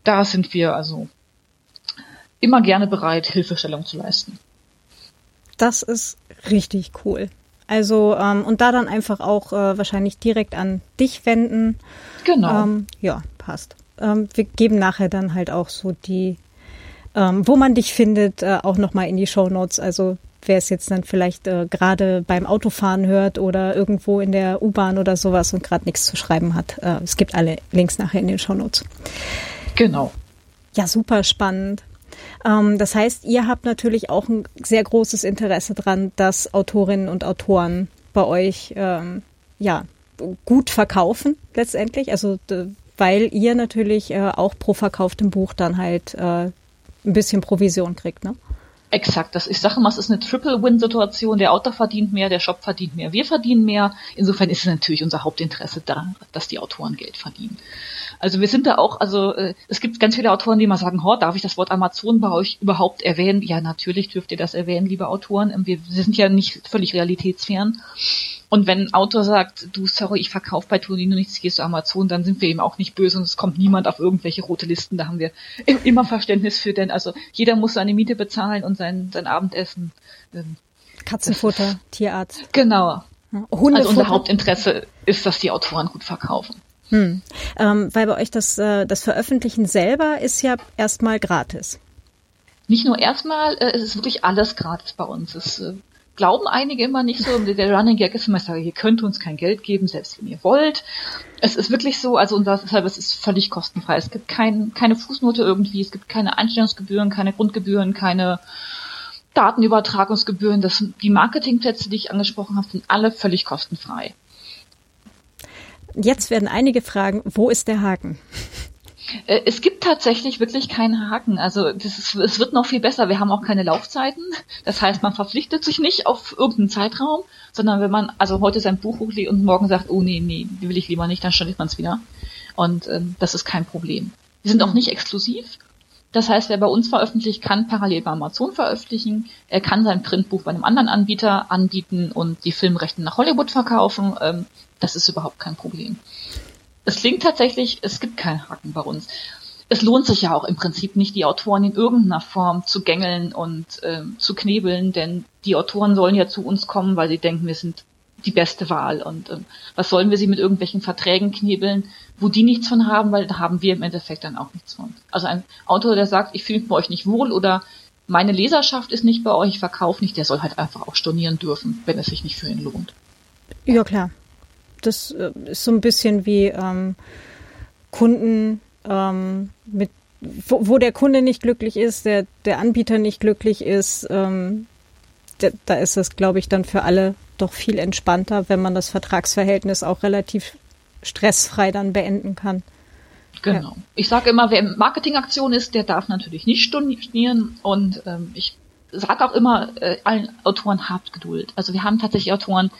Da sind wir also immer gerne bereit, Hilfestellung zu leisten. Das ist richtig cool. Also ähm, und da dann einfach auch äh, wahrscheinlich direkt an dich wenden. Genau. Ähm, ja, passt. Ähm, wir geben nachher dann halt auch so die, ähm, wo man dich findet, äh, auch nochmal in die Show Notes. Also wer es jetzt dann vielleicht äh, gerade beim Autofahren hört oder irgendwo in der U-Bahn oder sowas und gerade nichts zu schreiben hat. Äh, es gibt alle Links nachher in den Show Notes. Genau. Ja, super spannend. Ähm, das heißt, ihr habt natürlich auch ein sehr großes Interesse dran, dass Autorinnen und Autoren bei euch ähm, ja gut verkaufen letztendlich. Also weil ihr natürlich äh, auch pro verkauftem Buch dann halt äh, ein bisschen Provision kriegt, ne? Exakt, das ich sage mal, es ist eine Triple-Win-Situation. Der Autor verdient mehr, der Shop verdient mehr, wir verdienen mehr. Insofern ist es natürlich unser Hauptinteresse daran, dass die Autoren Geld verdienen. Also wir sind da auch, also äh, es gibt ganz viele Autoren, die mal sagen, oh, darf ich das Wort Amazon bei euch überhaupt erwähnen? Ja, natürlich dürft ihr das erwähnen, liebe Autoren. Wir, wir sind ja nicht völlig realitätsfern. Und wenn ein Autor sagt, du, sorry, ich verkaufe bei Tonino nichts, gehst du Amazon, dann sind wir eben auch nicht böse und es kommt niemand auf irgendwelche rote Listen. Da haben wir immer Verständnis für, denn also jeder muss seine Miete bezahlen und sein, sein Abendessen. Ähm, Katzenfutter, Tierarzt. Genau. Hundefutter. Also unser Hauptinteresse ist, dass die Autoren gut verkaufen. Hm. Ähm, weil bei euch das, äh, das Veröffentlichen selber ist ja erstmal gratis. Nicht nur erstmal, äh, es ist wirklich alles gratis bei uns. Es äh, glauben einige immer nicht so. Der Running Gag ist immer, ich sage, ihr könnt uns kein Geld geben, selbst wenn ihr wollt. Es ist wirklich so, also unser Service ist völlig kostenfrei. Es gibt kein, keine Fußnote irgendwie, es gibt keine Einstellungsgebühren, keine Grundgebühren, keine Datenübertragungsgebühren. Das, die Marketingplätze, die ich angesprochen habe, sind alle völlig kostenfrei. Jetzt werden einige fragen, wo ist der Haken? Äh, es gibt tatsächlich wirklich keinen Haken. Also ist, es wird noch viel besser. Wir haben auch keine Laufzeiten. Das heißt, man verpflichtet sich nicht auf irgendeinen Zeitraum, sondern wenn man also heute sein Buch hochlegt und morgen sagt, oh nee, nee, die will ich lieber nicht, dann storniert man es wieder. Und ähm, das ist kein Problem. Wir sind auch nicht exklusiv. Das heißt, wer bei uns veröffentlicht, kann parallel bei Amazon veröffentlichen. Er kann sein Printbuch bei einem anderen Anbieter anbieten und die Filmrechte nach Hollywood verkaufen. Ähm, das ist überhaupt kein Problem. Es klingt tatsächlich, es gibt keinen Haken bei uns. Es lohnt sich ja auch im Prinzip nicht, die Autoren in irgendeiner Form zu gängeln und äh, zu knebeln, denn die Autoren sollen ja zu uns kommen, weil sie denken, wir sind die beste Wahl. Und ähm, was sollen wir sie mit irgendwelchen Verträgen knebeln, wo die nichts von haben, weil da haben wir im Endeffekt dann auch nichts von. Also ein Autor, der sagt, ich fühle mich bei euch nicht wohl oder meine Leserschaft ist nicht bei euch, ich verkaufe nicht, der soll halt einfach auch stornieren dürfen, wenn es sich nicht für ihn lohnt. Ja, klar. Das äh, ist so ein bisschen wie ähm, Kunden ähm, mit wo, wo der Kunde nicht glücklich ist, der, der Anbieter nicht glücklich ist, ähm, da ist es, glaube ich, dann für alle doch viel entspannter, wenn man das Vertragsverhältnis auch relativ stressfrei dann beenden kann. Genau. Ja. Ich sage immer, wer in Marketingaktion ist, der darf natürlich nicht stornieren und ähm, ich sage auch immer äh, allen Autoren habt Geduld. Also wir haben tatsächlich Autoren,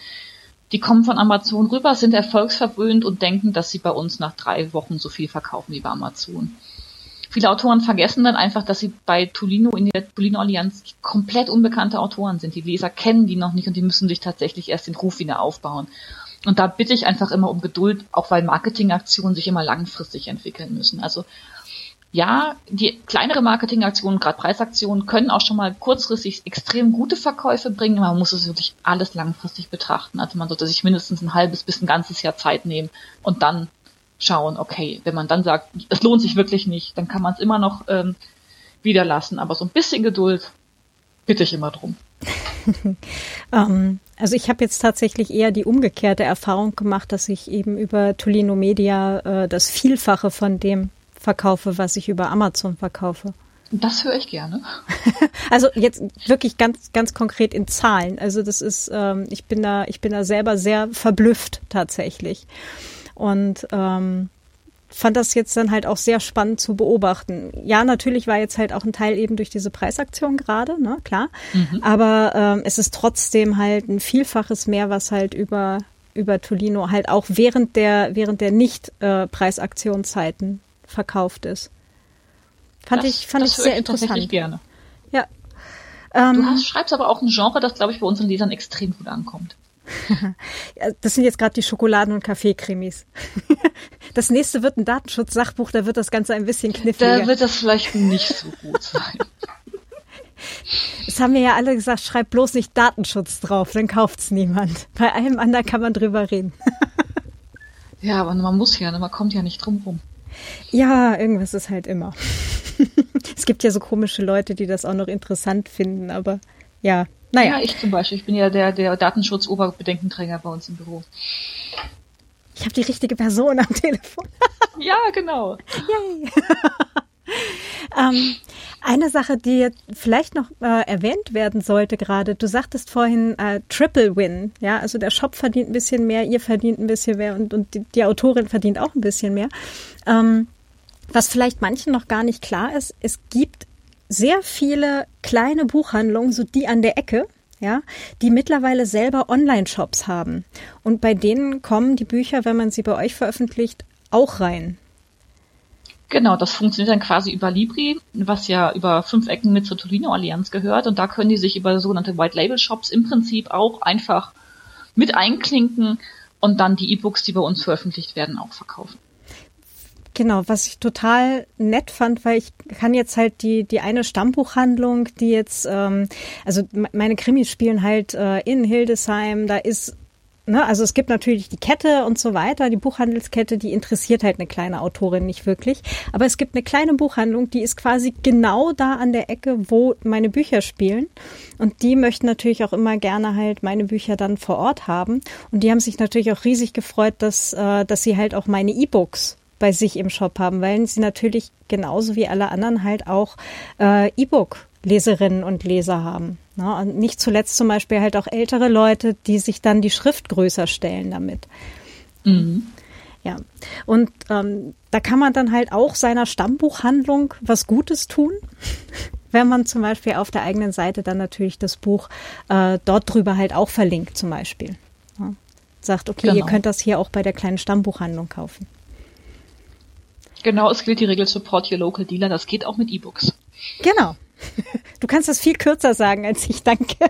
die kommen von Amazon rüber, sind erfolgsverwöhnt und denken, dass sie bei uns nach drei Wochen so viel verkaufen wie bei Amazon. Viele Autoren vergessen dann einfach, dass sie bei Tolino in der Tolino Allianz komplett unbekannte Autoren sind. Die Leser kennen die noch nicht und die müssen sich tatsächlich erst den Ruf wieder aufbauen. Und da bitte ich einfach immer um Geduld, auch weil Marketingaktionen sich immer langfristig entwickeln müssen. Also ja, die kleinere Marketingaktionen, gerade Preisaktionen, können auch schon mal kurzfristig extrem gute Verkäufe bringen. Man muss es wirklich alles langfristig betrachten. Also man sollte sich mindestens ein halbes bis ein ganzes Jahr Zeit nehmen und dann schauen, okay, wenn man dann sagt, es lohnt sich wirklich nicht, dann kann man es immer noch ähm, wieder lassen. Aber so ein bisschen Geduld bitte ich immer drum. um, ähm, also ich habe jetzt tatsächlich eher die umgekehrte Erfahrung gemacht, dass ich eben über Tolino Media äh, das Vielfache von dem verkaufe, was ich über Amazon verkaufe. Das höre ich gerne. also jetzt wirklich ganz, ganz konkret in Zahlen. Also das ist, ähm, ich bin da, ich bin da selber sehr verblüfft tatsächlich. Und ähm, fand das jetzt dann halt auch sehr spannend zu beobachten. Ja, natürlich war jetzt halt auch ein Teil eben durch diese Preisaktion gerade, ne, klar. Mhm. Aber ähm, es ist trotzdem halt ein Vielfaches mehr, was halt über über Tolino halt auch während der während der nicht äh, Preisaktionszeiten verkauft ist. Fand das, ich fand ich sehr ich interessant. gerne. Ja. Ähm, du hast, schreibst aber auch ein Genre, das glaube ich bei unseren Lesern extrem gut ankommt. das sind jetzt gerade die Schokoladen- und Kaffeekrimis. Das nächste wird ein Datenschutz-Sachbuch, da wird das Ganze ein bisschen kniffliger. Da wird das vielleicht nicht so gut sein. Es haben mir ja alle gesagt, schreib bloß nicht Datenschutz drauf, dann kauft's niemand. Bei allem anderen kann man drüber reden. Ja, aber man muss ja, ne? man kommt ja nicht drum rum. Ja, irgendwas ist halt immer. es gibt ja so komische Leute, die das auch noch interessant finden, aber ja, naja. Ja, ich zum Beispiel. Ich bin ja der, der Datenschutz-Oberbedenkenträger bei uns im Büro. Ich habe die richtige Person am Telefon. ja, genau. Yay. ähm, eine Sache, die vielleicht noch äh, erwähnt werden sollte gerade, du sagtest vorhin äh, Triple Win, ja, also der Shop verdient ein bisschen mehr, ihr verdient ein bisschen mehr und, und die, die Autorin verdient auch ein bisschen mehr. Ähm, was vielleicht manchen noch gar nicht klar ist, es gibt sehr viele kleine Buchhandlungen, so die an der Ecke, ja, die mittlerweile selber Online-Shops haben. Und bei denen kommen die Bücher, wenn man sie bei euch veröffentlicht, auch rein. Genau, das funktioniert dann quasi über Libri, was ja über fünf Ecken mit zur Tolino Allianz gehört. Und da können die sich über sogenannte White Label Shops im Prinzip auch einfach mit einklinken und dann die E-Books, die bei uns veröffentlicht werden, auch verkaufen. Genau, was ich total nett fand, weil ich kann jetzt halt die die eine Stammbuchhandlung, die jetzt, ähm, also meine Krimis spielen halt äh, in Hildesheim, da ist Ne, also es gibt natürlich die Kette und so weiter, die Buchhandelskette, die interessiert halt eine kleine Autorin nicht wirklich. Aber es gibt eine kleine Buchhandlung, die ist quasi genau da an der Ecke, wo meine Bücher spielen. Und die möchten natürlich auch immer gerne halt meine Bücher dann vor Ort haben. Und die haben sich natürlich auch riesig gefreut, dass, äh, dass sie halt auch meine E-Books bei sich im Shop haben, weil sie natürlich genauso wie alle anderen halt auch äh, E-Book-Leserinnen und Leser haben. Ne? Und nicht zuletzt zum Beispiel halt auch ältere Leute, die sich dann die Schrift größer stellen damit. Mhm. Ja, und ähm, da kann man dann halt auch seiner Stammbuchhandlung was Gutes tun, wenn man zum Beispiel auf der eigenen Seite dann natürlich das Buch äh, dort drüber halt auch verlinkt zum Beispiel. Ja. Sagt, okay, genau. ihr könnt das hier auch bei der kleinen Stammbuchhandlung kaufen. Genau, es gilt die Regel Support Your Local Dealer, das geht auch mit E-Books. Genau. Du kannst das viel kürzer sagen als ich, danke.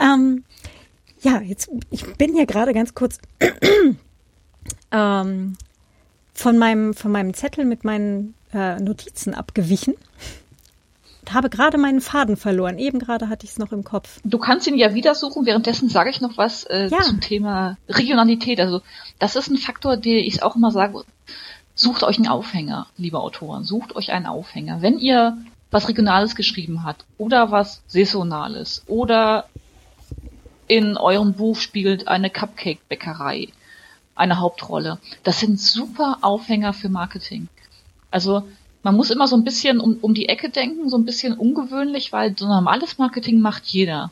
ähm, ja, jetzt, ich bin hier gerade ganz kurz ähm, von meinem, von meinem Zettel mit meinen äh, Notizen abgewichen. Habe gerade meinen Faden verloren. Eben gerade hatte ich es noch im Kopf. Du kannst ihn ja wieder suchen. Währenddessen sage ich noch was äh, ja. zum Thema Regionalität. Also das ist ein Faktor, den ich auch immer sage. Sucht euch einen Aufhänger, liebe Autoren. Sucht euch einen Aufhänger. Wenn ihr was Regionales geschrieben habt oder was Saisonales oder in eurem Buch spielt eine Cupcake-Bäckerei eine Hauptrolle. Das sind super Aufhänger für Marketing. Also man muss immer so ein bisschen um, um die Ecke denken, so ein bisschen ungewöhnlich, weil so normales Marketing macht jeder.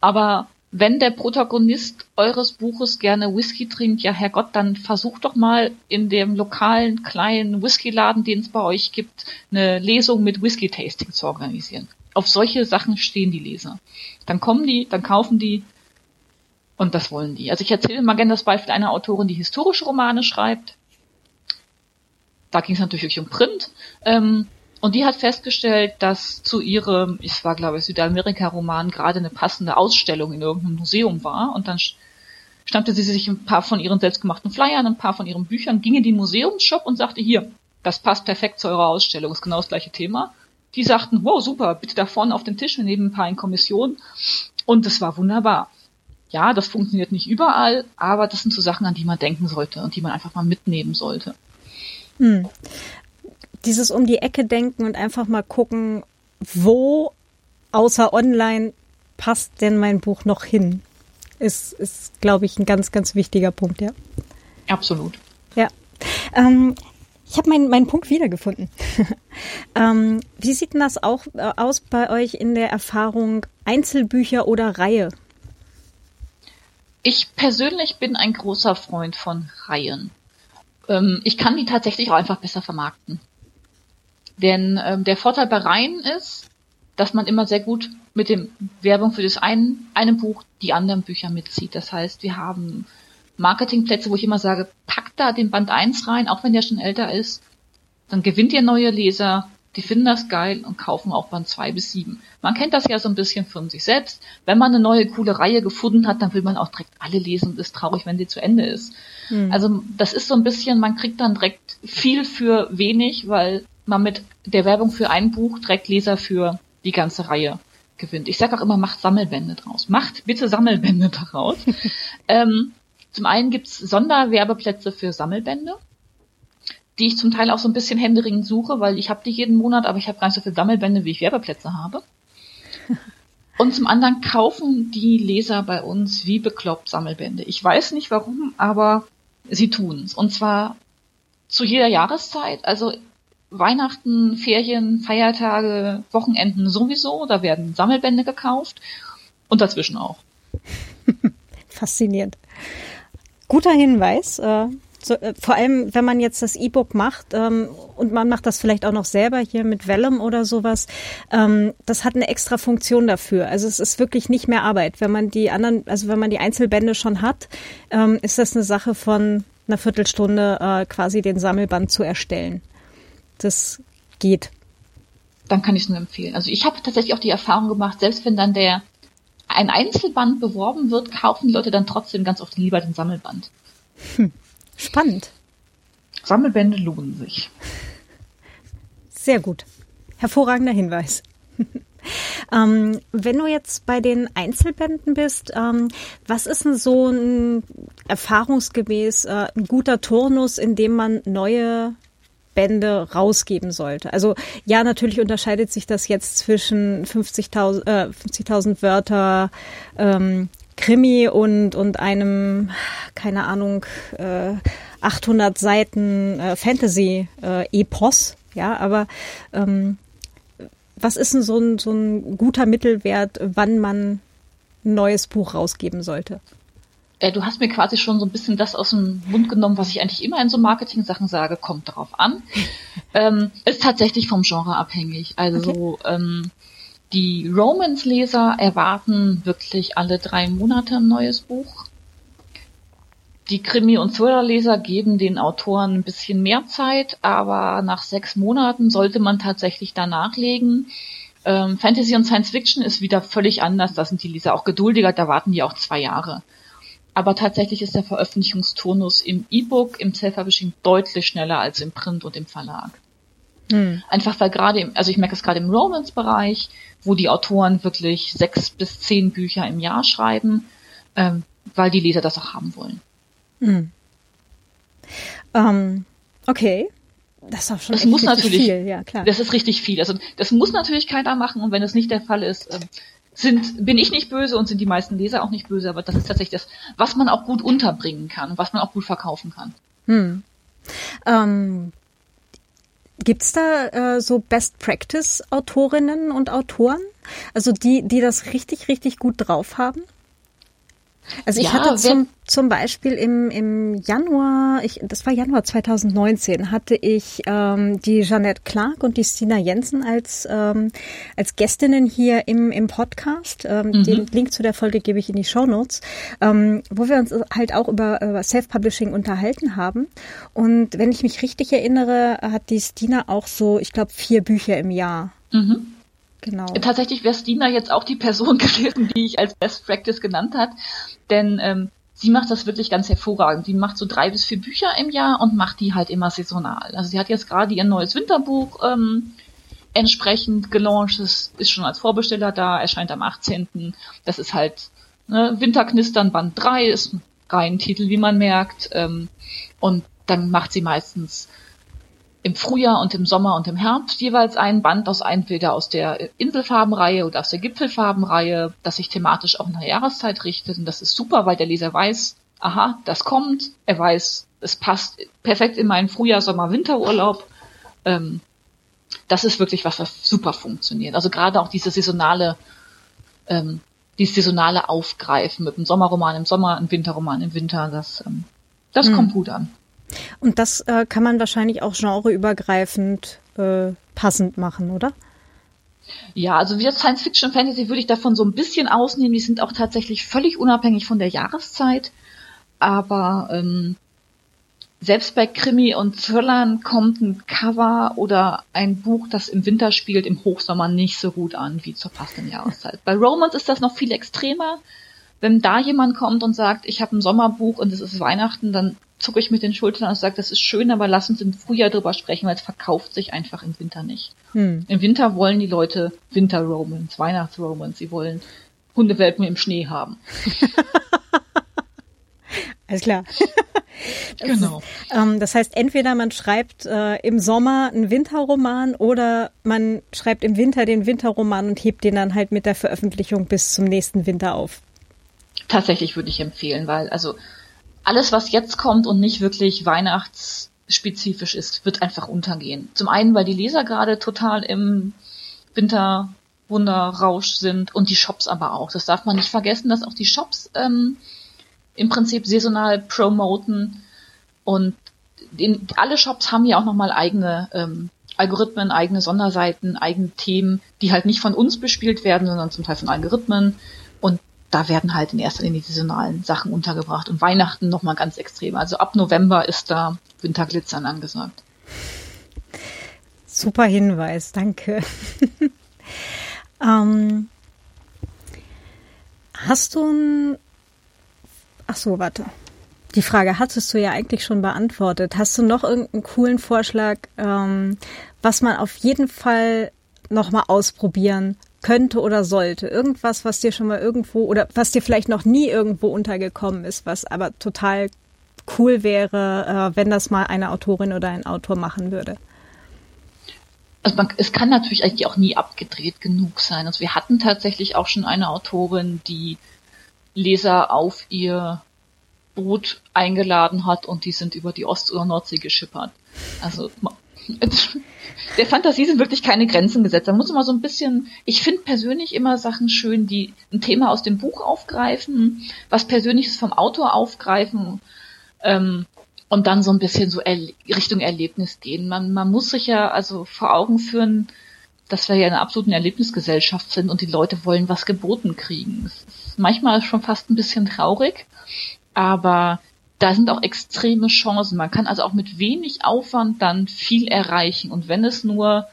Aber wenn der Protagonist eures Buches gerne Whisky trinkt, ja Herrgott, dann versucht doch mal in dem lokalen kleinen Whiskyladen, den es bei euch gibt, eine Lesung mit Whisky-Tasting zu organisieren. Auf solche Sachen stehen die Leser. Dann kommen die, dann kaufen die, und das wollen die. Also ich erzähle mal gerne das Beispiel einer Autorin, die historische Romane schreibt. Da ging es natürlich um Print. Ähm, und die hat festgestellt, dass zu ihrem, es war glaube ich Südamerika-Roman, gerade eine passende Ausstellung in irgendeinem Museum war. Und dann stammte sie sich ein paar von ihren selbstgemachten Flyern, ein paar von ihren Büchern, ging in den Museumsshop und sagte, hier, das passt perfekt zu eurer Ausstellung, ist genau das gleiche Thema. Die sagten, wow, super, bitte da vorne auf den Tisch, wir nehmen ein paar in Kommission. Und es war wunderbar ja, das funktioniert nicht überall, aber das sind so Sachen, an die man denken sollte und die man einfach mal mitnehmen sollte. Hm. Dieses um die Ecke denken und einfach mal gucken, wo außer online passt denn mein Buch noch hin, ist, ist glaube ich, ein ganz, ganz wichtiger Punkt, ja. Absolut. Ja. Ähm, ich habe meinen mein Punkt wiedergefunden. ähm, wie sieht denn das auch äh, aus bei euch in der Erfahrung Einzelbücher oder Reihe? Ich persönlich bin ein großer Freund von Reihen. Ähm, ich kann die tatsächlich auch einfach besser vermarkten. Denn ähm, der Vorteil bei Reihen ist, dass man immer sehr gut mit dem Werbung für das einen, eine Buch die anderen Bücher mitzieht. Das heißt, wir haben Marketingplätze, wo ich immer sage, packt da den Band 1 rein, auch wenn der schon älter ist. Dann gewinnt ihr neue Leser, die finden das geil und kaufen auch Band 2 bis 7. Man kennt das ja so ein bisschen von sich selbst. Wenn man eine neue coole Reihe gefunden hat, dann will man auch direkt alle lesen und ist traurig, wenn sie zu Ende ist. Mhm. Also das ist so ein bisschen, man kriegt dann direkt viel für wenig, weil man mit der Werbung für ein Buch direkt Leser für die ganze Reihe gewinnt. Ich sage auch immer, macht Sammelbände draus. Macht bitte Sammelbände daraus. ähm, zum einen gibt's Sonderwerbeplätze für Sammelbände die ich zum Teil auch so ein bisschen händeringend suche, weil ich habe die jeden Monat, aber ich habe gar nicht so viele Sammelbände, wie ich Werbeplätze habe. Und zum anderen kaufen die Leser bei uns wie bekloppt Sammelbände. Ich weiß nicht warum, aber sie tun's. Und zwar zu jeder Jahreszeit, also Weihnachten, Ferien, Feiertage, Wochenenden sowieso, da werden Sammelbände gekauft und dazwischen auch. Faszinierend. Guter Hinweis. Äh, so, äh, vor allem, wenn man jetzt das E-Book macht ähm, und man macht das vielleicht auch noch selber hier mit Vellum oder sowas, ähm, das hat eine extra Funktion dafür. Also es ist wirklich nicht mehr Arbeit. Wenn man die anderen, also wenn man die Einzelbände schon hat, ähm, ist das eine Sache von einer Viertelstunde äh, quasi den Sammelband zu erstellen. Das geht. Dann kann ich es nur empfehlen. Also ich habe tatsächlich auch die Erfahrung gemacht, selbst wenn dann der ein Einzelband beworben wird, kaufen die Leute dann trotzdem ganz oft lieber den Sammelband. Hm. Spannend. Sammelbände lohnen sich. Sehr gut. Hervorragender Hinweis. ähm, wenn du jetzt bei den Einzelbänden bist, ähm, was ist denn so ein erfahrungsgemäß äh, ein guter Turnus, in dem man neue Bände rausgeben sollte. Also ja, natürlich unterscheidet sich das jetzt zwischen 50.000 äh, 50 Wörter ähm, Krimi und, und einem, keine Ahnung, äh, 800 Seiten äh, Fantasy-Epos. Äh, ja, aber ähm, was ist denn so ein, so ein guter Mittelwert, wann man ein neues Buch rausgeben sollte? Äh, du hast mir quasi schon so ein bisschen das aus dem Mund genommen, was ich eigentlich immer in so Marketing-Sachen sage, kommt darauf an. ähm, ist tatsächlich vom Genre abhängig. Also okay. ähm, die Romance-Leser erwarten wirklich alle drei Monate ein neues Buch. Die Krimi- und Thriller-Leser geben den Autoren ein bisschen mehr Zeit, aber nach sechs Monaten sollte man tatsächlich da nachlegen. Ähm, Fantasy und Science Fiction ist wieder völlig anders. Da sind die Leser auch geduldiger, da warten die auch zwei Jahre. Aber tatsächlich ist der Veröffentlichungstonus im E-Book, im Self-Publishing deutlich schneller als im Print und im Verlag. Hm. Einfach weil gerade, im, also ich merke es gerade im Romance-Bereich, wo die Autoren wirklich sechs bis zehn Bücher im Jahr schreiben, ähm, weil die Leser das auch haben wollen. Hm. Um, okay. Das ist auch schon das muss natürlich, viel, ja klar. Das ist richtig viel. Also das muss natürlich keiner machen und wenn es nicht der Fall ist, ähm, sind, bin ich nicht böse und sind die meisten Leser auch nicht böse, aber das ist tatsächlich das, was man auch gut unterbringen kann, was man auch gut verkaufen kann. Hm. Ähm, gibt's da äh, so Best Practice Autorinnen und Autoren? Also die, die das richtig, richtig gut drauf haben? Also ich ja, hatte zum, zum Beispiel im, im Januar, ich, das war Januar 2019, hatte ich ähm, die Jeanette Clark und die Stina Jensen als, ähm, als Gästinnen hier im, im Podcast. Ähm, mhm. Den Link zu der Folge gebe ich in die Show Notes, ähm, wo wir uns halt auch über, über Self-Publishing unterhalten haben. Und wenn ich mich richtig erinnere, hat die Stina auch so, ich glaube, vier Bücher im Jahr. Mhm. Genau. Tatsächlich wäre Stina jetzt auch die Person gewesen, die ich als Best Practice genannt hat, denn ähm, sie macht das wirklich ganz hervorragend. Sie macht so drei bis vier Bücher im Jahr und macht die halt immer saisonal. Also sie hat jetzt gerade ihr neues Winterbuch ähm, entsprechend gelauncht. Es ist schon als Vorbesteller da, erscheint am 18. Das ist halt ne, Winterknistern Band 3, ist ein rein Titel, wie man merkt. Ähm, und dann macht sie meistens im Frühjahr und im Sommer und im Herbst jeweils ein Band aus entweder aus der Inselfarbenreihe oder aus der Gipfelfarbenreihe, das sich thematisch auch nach der Jahreszeit richtet. Und das ist super, weil der Leser weiß, aha, das kommt. Er weiß, es passt perfekt in meinen Frühjahr, Sommer, Winterurlaub. Ähm, das ist wirklich was, was super funktioniert. Also gerade auch diese saisonale, ähm, dieses saisonale Aufgreifen mit einem Sommerroman im Sommer, einem Winterroman im Winter, das, ähm, das hm. kommt gut an. Und das äh, kann man wahrscheinlich auch genreübergreifend äh, passend machen, oder? Ja, also wir Science Fiction Fantasy würde ich davon so ein bisschen ausnehmen. Die sind auch tatsächlich völlig unabhängig von der Jahreszeit. Aber ähm, selbst bei Krimi und Thrillern kommt ein Cover oder ein Buch, das im Winter spielt, im Hochsommer nicht so gut an wie zur passenden Jahreszeit. Bei Romance ist das noch viel extremer. Wenn da jemand kommt und sagt, ich habe ein Sommerbuch und es ist Weihnachten, dann zucke ich mit den Schultern und sage, das ist schön, aber lass uns im Frühjahr drüber sprechen, weil es verkauft sich einfach im Winter nicht. Hm. Im Winter wollen die Leute Winter-Romans, Weihnachts-Romans, sie wollen Hundewelpen im Schnee haben. Alles klar. genau. Ähm, das heißt, entweder man schreibt äh, im Sommer einen Winterroman oder man schreibt im Winter den Winterroman und hebt den dann halt mit der Veröffentlichung bis zum nächsten Winter auf. Tatsächlich würde ich empfehlen, weil also alles, was jetzt kommt und nicht wirklich weihnachtsspezifisch ist, wird einfach untergehen. Zum einen, weil die Leser gerade total im Winterwunderrausch sind und die Shops aber auch. Das darf man nicht vergessen, dass auch die Shops ähm, im Prinzip saisonal promoten und den, alle Shops haben ja auch nochmal eigene ähm, Algorithmen, eigene Sonderseiten, eigene Themen, die halt nicht von uns bespielt werden, sondern zum Teil von Algorithmen. Und da werden halt in erster Linie die saisonalen Sachen untergebracht und Weihnachten nochmal ganz extrem. Also ab November ist da Winterglitzern angesagt. Super Hinweis, danke. ähm, hast du ein, ach so, warte. Die Frage hattest du ja eigentlich schon beantwortet. Hast du noch irgendeinen coolen Vorschlag, ähm, was man auf jeden Fall nochmal ausprobieren könnte oder sollte? Irgendwas, was dir schon mal irgendwo oder was dir vielleicht noch nie irgendwo untergekommen ist, was aber total cool wäre, äh, wenn das mal eine Autorin oder ein Autor machen würde? Also man, es kann natürlich eigentlich auch nie abgedreht genug sein. Also wir hatten tatsächlich auch schon eine Autorin, die Leser auf ihr Boot eingeladen hat und die sind über die Ost- oder Nordsee geschippert. Also Der Fantasie sind wirklich keine Grenzen gesetzt. Da muss man so ein bisschen, ich finde persönlich immer Sachen schön, die ein Thema aus dem Buch aufgreifen, was Persönliches vom Autor aufgreifen ähm, und dann so ein bisschen so er Richtung Erlebnis gehen. Man, man muss sich ja also vor Augen führen, dass wir ja in einer absoluten Erlebnisgesellschaft sind und die Leute wollen was geboten kriegen. Es ist manchmal schon fast ein bisschen traurig, aber da sind auch extreme Chancen. Man kann also auch mit wenig Aufwand dann viel erreichen. Und wenn es nur,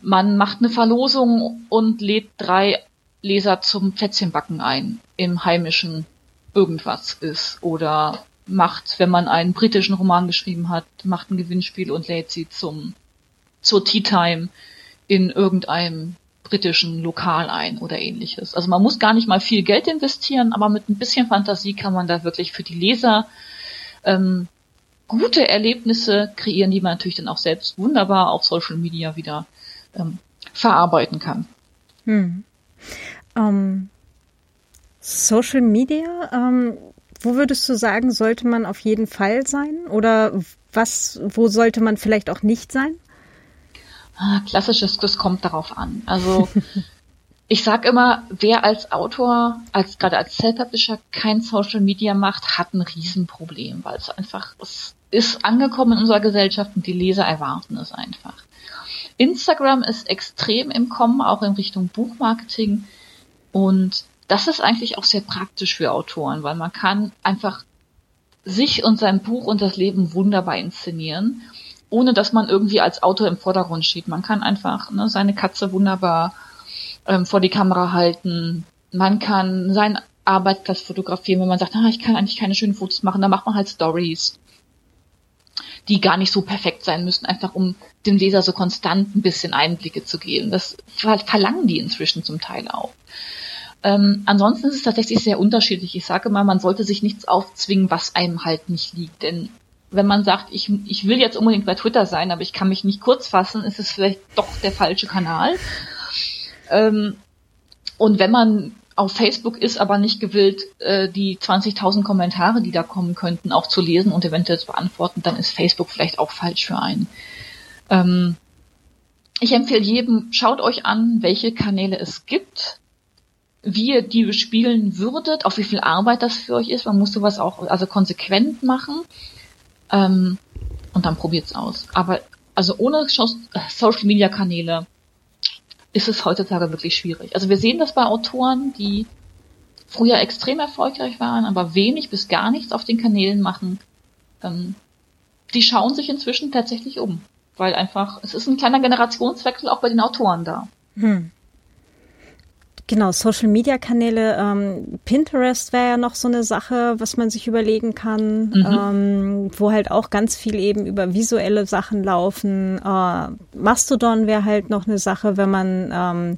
man macht eine Verlosung und lädt drei Leser zum Plätzchenbacken ein im heimischen irgendwas ist oder macht, wenn man einen britischen Roman geschrieben hat, macht ein Gewinnspiel und lädt sie zum zur Tea Time in irgendeinem britischen Lokal ein oder ähnliches. Also man muss gar nicht mal viel Geld investieren, aber mit ein bisschen Fantasie kann man da wirklich für die Leser ähm, gute Erlebnisse kreieren, die man natürlich dann auch selbst wunderbar auf Social Media wieder ähm, verarbeiten kann. Hm. Ähm, Social Media, ähm, wo würdest du sagen, sollte man auf jeden Fall sein? Oder was, wo sollte man vielleicht auch nicht sein? Ah, klassisches, das kommt darauf an. Also ich sag immer, wer als Autor, als gerade als Self-Publisher kein Social Media macht, hat ein Riesenproblem, weil es einfach, es ist angekommen in unserer Gesellschaft und die Leser erwarten es einfach. Instagram ist extrem im Kommen, auch in Richtung Buchmarketing und das ist eigentlich auch sehr praktisch für Autoren, weil man kann einfach sich und sein Buch und das Leben wunderbar inszenieren ohne dass man irgendwie als Autor im Vordergrund steht. Man kann einfach ne, seine Katze wunderbar ähm, vor die Kamera halten. Man kann seinen Arbeitsplatz fotografieren, wenn man sagt, ah, ich kann eigentlich keine schönen Fotos machen, dann macht man halt Stories, die gar nicht so perfekt sein müssen, einfach um dem Leser so konstant ein bisschen Einblicke zu geben. Das verlangen die inzwischen zum Teil auch. Ähm, ansonsten ist es tatsächlich sehr unterschiedlich. Ich sage mal, man sollte sich nichts aufzwingen, was einem halt nicht liegt. Denn wenn man sagt, ich, ich will jetzt unbedingt bei Twitter sein, aber ich kann mich nicht kurz fassen, ist es vielleicht doch der falsche Kanal. Ähm, und wenn man auf Facebook ist, aber nicht gewillt, äh, die 20.000 Kommentare, die da kommen könnten, auch zu lesen und eventuell zu beantworten, dann ist Facebook vielleicht auch falsch für einen. Ähm, ich empfehle jedem, schaut euch an, welche Kanäle es gibt, wie ihr die bespielen würdet, auf wie viel Arbeit das für euch ist. Man muss sowas auch also konsequent machen. Ähm, und dann probiert's aus. Aber also ohne Social Media Kanäle ist es heutzutage wirklich schwierig. Also wir sehen das bei Autoren, die früher extrem erfolgreich waren, aber wenig bis gar nichts auf den Kanälen machen. Ähm, die schauen sich inzwischen tatsächlich um, weil einfach es ist ein kleiner Generationswechsel auch bei den Autoren da. Hm. Genau, Social Media Kanäle, ähm, Pinterest wäre ja noch so eine Sache, was man sich überlegen kann, mhm. ähm, wo halt auch ganz viel eben über visuelle Sachen laufen. Äh, Mastodon wäre halt noch eine Sache, wenn man ähm,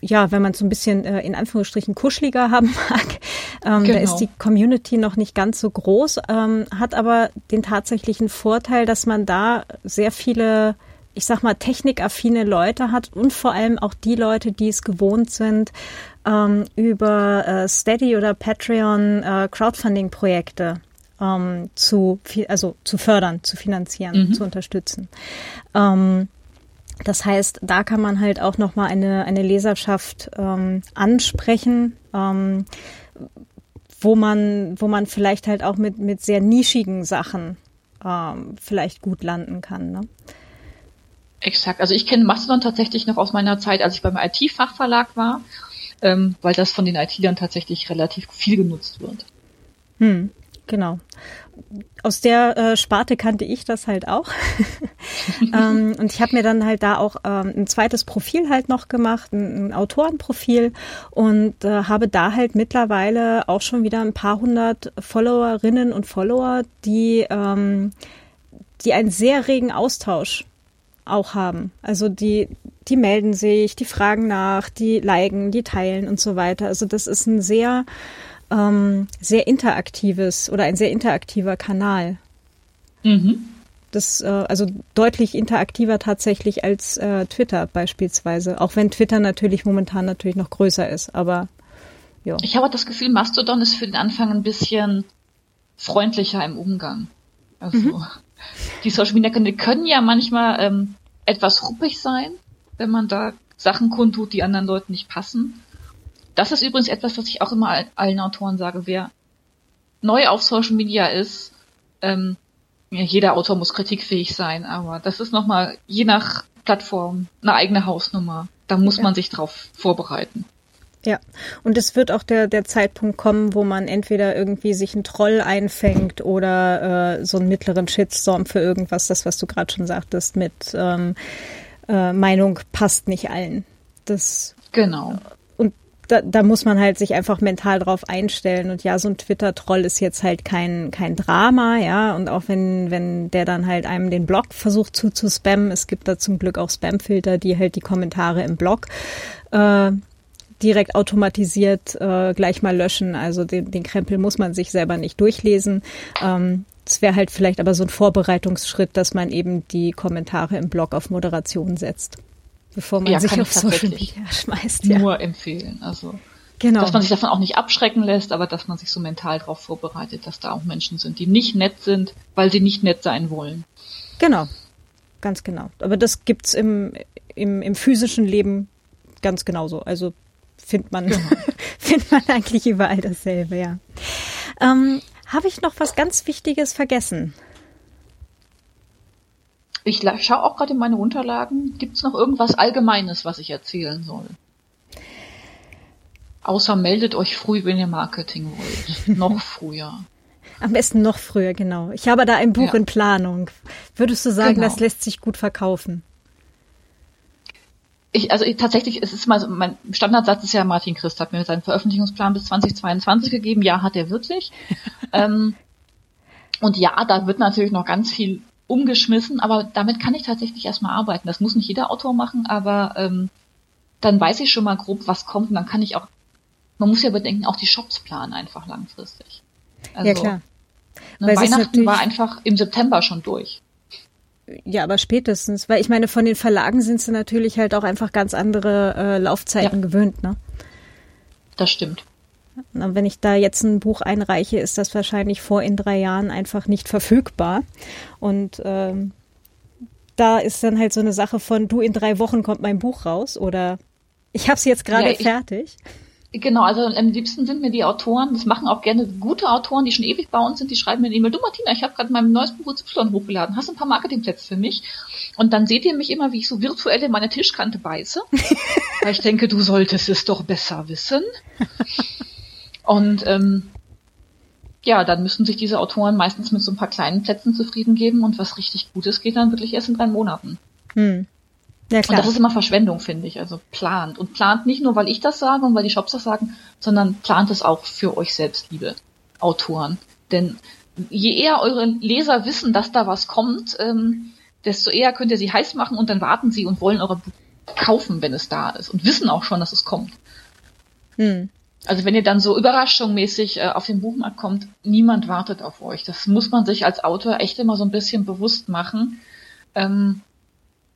ja, wenn man so ein bisschen äh, in Anführungsstrichen kuscheliger haben mag, ähm, genau. da ist die Community noch nicht ganz so groß, ähm, hat aber den tatsächlichen Vorteil, dass man da sehr viele ich sag mal, technikaffine Leute hat und vor allem auch die Leute, die es gewohnt sind, ähm, über äh, Steady oder Patreon äh, Crowdfunding-Projekte ähm, zu, also zu fördern, zu finanzieren, mhm. zu unterstützen. Ähm, das heißt, da kann man halt auch nochmal eine, eine Leserschaft ähm, ansprechen, ähm, wo man, wo man vielleicht halt auch mit, mit sehr nischigen Sachen ähm, vielleicht gut landen kann. Ne? Exakt. Also ich kenne Mastodon tatsächlich noch aus meiner Zeit, als ich beim IT-Fachverlag war, ähm, weil das von den IT-Lern tatsächlich relativ viel genutzt wird. Hm, genau. Aus der äh, Sparte kannte ich das halt auch. ähm, und ich habe mir dann halt da auch ähm, ein zweites Profil halt noch gemacht, ein, ein Autorenprofil und äh, habe da halt mittlerweile auch schon wieder ein paar hundert Followerinnen und Follower, die, ähm, die einen sehr regen Austausch auch haben. Also die, die melden sich, die fragen nach, die liken, die teilen und so weiter. Also das ist ein sehr, ähm, sehr interaktives oder ein sehr interaktiver Kanal. Mhm. Das, äh, also deutlich interaktiver tatsächlich als äh, Twitter beispielsweise. Auch wenn Twitter natürlich momentan natürlich noch größer ist, aber ja. Ich habe das Gefühl, Mastodon ist für den Anfang ein bisschen freundlicher im Umgang. Also mhm. die Social Media Kanäle können ja manchmal ähm, etwas ruppig sein, wenn man da Sachen kundtut, die anderen Leuten nicht passen. Das ist übrigens etwas, was ich auch immer allen Autoren sage. Wer neu auf Social Media ist, ähm, ja, jeder Autor muss kritikfähig sein, aber das ist nochmal je nach Plattform eine eigene Hausnummer. Da muss ja. man sich drauf vorbereiten. Ja, und es wird auch der, der Zeitpunkt kommen, wo man entweder irgendwie sich einen Troll einfängt oder äh, so einen mittleren Shitstorm für irgendwas, das, was du gerade schon sagtest, mit ähm, äh, Meinung passt nicht allen. Das genau. Und da, da muss man halt sich einfach mental drauf einstellen. Und ja, so ein Twitter-Troll ist jetzt halt kein, kein Drama, ja. Und auch wenn, wenn der dann halt einem den Blog versucht zu, zu spammen, es gibt da zum Glück auch Spamfilter, die halt die Kommentare im Blog äh, direkt automatisiert äh, gleich mal löschen. Also den, den Krempel muss man sich selber nicht durchlesen. Ähm, es wäre halt vielleicht aber so ein Vorbereitungsschritt, dass man eben die Kommentare im Blog auf Moderation setzt, bevor man ja, sich auf Social Media schmeißt. Ja. Nur empfehlen. Also Genau. Dass man sich davon auch nicht abschrecken lässt, aber dass man sich so mental darauf vorbereitet, dass da auch Menschen sind, die nicht nett sind, weil sie nicht nett sein wollen. Genau, ganz genau. Aber das gibt's im, im, im physischen Leben ganz genauso. Also findet man, genau. findet man eigentlich überall dasselbe, ja. Ähm, Habe ich noch was ganz Wichtiges vergessen? Ich schaue auch gerade in meine Unterlagen. Gibt es noch irgendwas Allgemeines, was ich erzählen soll? Außer meldet euch früh, wenn ihr Marketing wollt. noch früher. Am besten noch früher, genau. Ich habe da ein Buch ja. in Planung. Würdest du sagen, genau. das lässt sich gut verkaufen? Ich, also ich, tatsächlich, es ist mal so, mein Standardsatz ist ja, Martin Christ hat mir seinen Veröffentlichungsplan bis 2022 gegeben. Ja, hat er wirklich. ähm, und ja, da wird natürlich noch ganz viel umgeschmissen, aber damit kann ich tatsächlich erstmal arbeiten. Das muss nicht jeder Autor machen, aber ähm, dann weiß ich schon mal grob, was kommt und dann kann ich auch, man muss ja bedenken, auch die Shops planen einfach langfristig. Also, ja, klar. Ne, Weihnachten war einfach im September schon durch. Ja, aber spätestens, weil ich meine, von den Verlagen sind sie natürlich halt auch einfach ganz andere äh, Laufzeiten ja. gewöhnt, ne? Das stimmt. Und wenn ich da jetzt ein Buch einreiche, ist das wahrscheinlich vor in drei Jahren einfach nicht verfügbar. Und ähm, da ist dann halt so eine Sache von, du in drei Wochen kommt mein Buch raus oder ich habe es jetzt gerade ja, fertig. Genau, also am liebsten sind mir die Autoren, das machen auch gerne gute Autoren, die schon ewig bei uns sind, die schreiben mir eine E-Mail, du Martina, ich habe gerade mein neues Buch Y hochgeladen, hast ein paar Marketingplätze für mich? Und dann seht ihr mich immer, wie ich so virtuell in meine Tischkante beiße, weil ich denke, du solltest es doch besser wissen. Und ähm, ja, dann müssen sich diese Autoren meistens mit so ein paar kleinen Plätzen zufrieden geben und was richtig Gutes geht dann wirklich erst in drei Monaten. Hm. Ja, klar. Und das ist immer Verschwendung, finde ich. Also plant. Und plant nicht nur, weil ich das sage und weil die Shops das sagen, sondern plant es auch für euch selbst, liebe Autoren. Denn je eher eure Leser wissen, dass da was kommt, ähm, desto eher könnt ihr sie heiß machen und dann warten sie und wollen eure Buch kaufen, wenn es da ist und wissen auch schon, dass es kommt. Hm. Also wenn ihr dann so überraschungsmäßig äh, auf den Buchmarkt kommt, niemand wartet auf euch. Das muss man sich als Autor echt immer so ein bisschen bewusst machen. Ähm,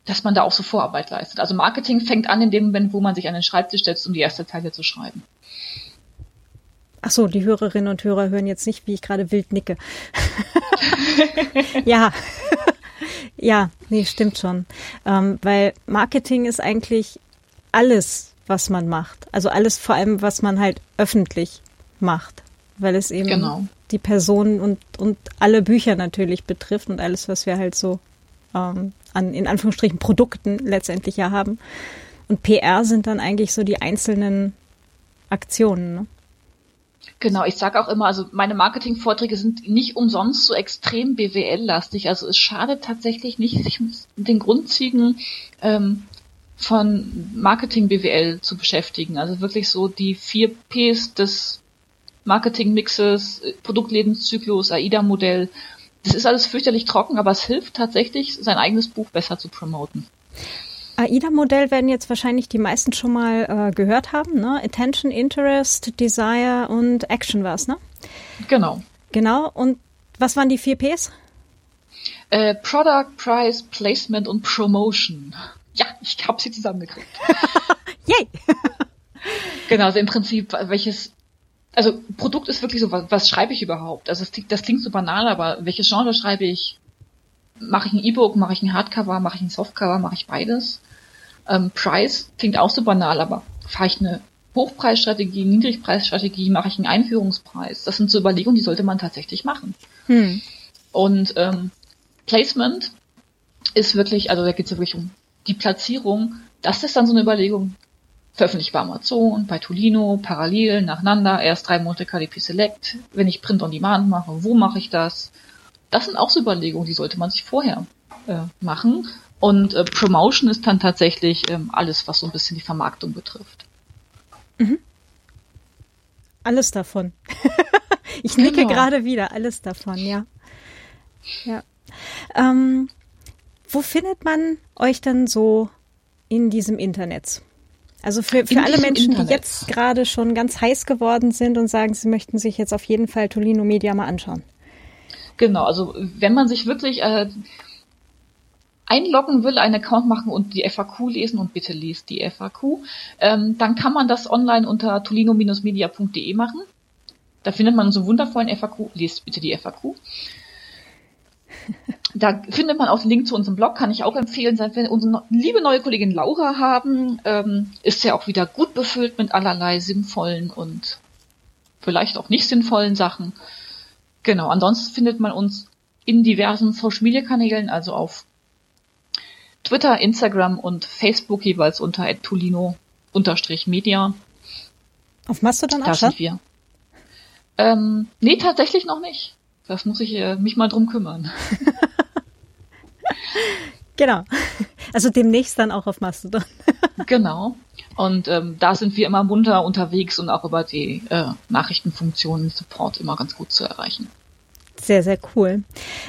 dass man da auch so Vorarbeit leistet. Also Marketing fängt an in dem Moment, wo man sich an den Schreibtisch setzt, um die erste Zeile zu schreiben. Ach so, die Hörerinnen und Hörer hören jetzt nicht, wie ich gerade wild nicke. ja. ja, nee, stimmt schon. Ähm, weil Marketing ist eigentlich alles, was man macht. Also alles vor allem, was man halt öffentlich macht. Weil es eben genau. die Person und, und alle Bücher natürlich betrifft und alles, was wir halt so ähm, an in Anführungsstrichen Produkten letztendlich ja haben. Und PR sind dann eigentlich so die einzelnen Aktionen. Ne? Genau, ich sage auch immer, also meine Marketingvorträge sind nicht umsonst so extrem BWL-lastig. Also es schadet tatsächlich nicht, sich mit den Grundzügen ähm, von Marketing BWL zu beschäftigen. Also wirklich so die vier Ps des Marketingmixes, Produktlebenszyklus, AIDA-Modell das ist alles fürchterlich trocken, aber es hilft tatsächlich, sein eigenes Buch besser zu promoten. AIDA-Modell werden jetzt wahrscheinlich die meisten schon mal äh, gehört haben, ne? Attention, Interest, Desire und Action war es, ne? Genau. Genau. Und was waren die vier Ps? Äh, Product, Price, Placement und Promotion. Ja, ich habe sie zusammengekriegt. Yay! genau, also im Prinzip, welches also Produkt ist wirklich so, was, was schreibe ich überhaupt? Also das, das klingt so banal, aber welches Genre schreibe ich? Mache ich ein E-Book, mache ich ein Hardcover, mache ich ein Softcover, mache ich beides? Ähm, Price klingt auch so banal, aber fahre ich eine Hochpreisstrategie, Niedrigpreisstrategie, mache ich einen Einführungspreis? Das sind so Überlegungen, die sollte man tatsächlich machen. Hm. Und ähm, Placement ist wirklich, also da geht es ja wirklich um die Platzierung. Das ist dann so eine Überlegung, veröffentlicht bei Amazon, bei Tolino, parallel, nacheinander, erst drei Monate KDP Select. Wenn ich Print on Demand mache, wo mache ich das? Das sind auch so Überlegungen, die sollte man sich vorher äh, machen. Und äh, Promotion ist dann tatsächlich ähm, alles, was so ein bisschen die Vermarktung betrifft. Mhm. Alles davon. ich nicke genau. gerade wieder, alles davon, ja. Ja. Ähm, wo findet man euch denn so in diesem Internet? Also für, für alle Menschen, Internet. die jetzt gerade schon ganz heiß geworden sind und sagen, sie möchten sich jetzt auf jeden Fall Tolino Media mal anschauen. Genau, also wenn man sich wirklich äh, einloggen will, einen Account machen und die FAQ lesen und bitte liest die FAQ, ähm, dann kann man das online unter tolino-media.de machen. Da findet man so wundervollen FAQ, lest bitte die FAQ. Da findet man auch den Link zu unserem Blog, kann ich auch empfehlen. Seit wir unsere liebe neue Kollegin Laura haben, ähm, ist ja auch wieder gut befüllt mit allerlei sinnvollen und vielleicht auch nicht sinnvollen Sachen. Genau, ansonsten findet man uns in diversen Social Media Kanälen, also auf Twitter, Instagram und Facebook jeweils unter tolino-media. Auf Mastodon auch schon? sind wir. Ähm, nee, tatsächlich noch nicht. Das muss ich äh, mich mal drum kümmern. genau. Also demnächst dann auch auf Mastodon. genau. Und ähm, da sind wir immer munter unterwegs und auch über die äh, Nachrichtenfunktionen Support immer ganz gut zu erreichen. Sehr, sehr cool.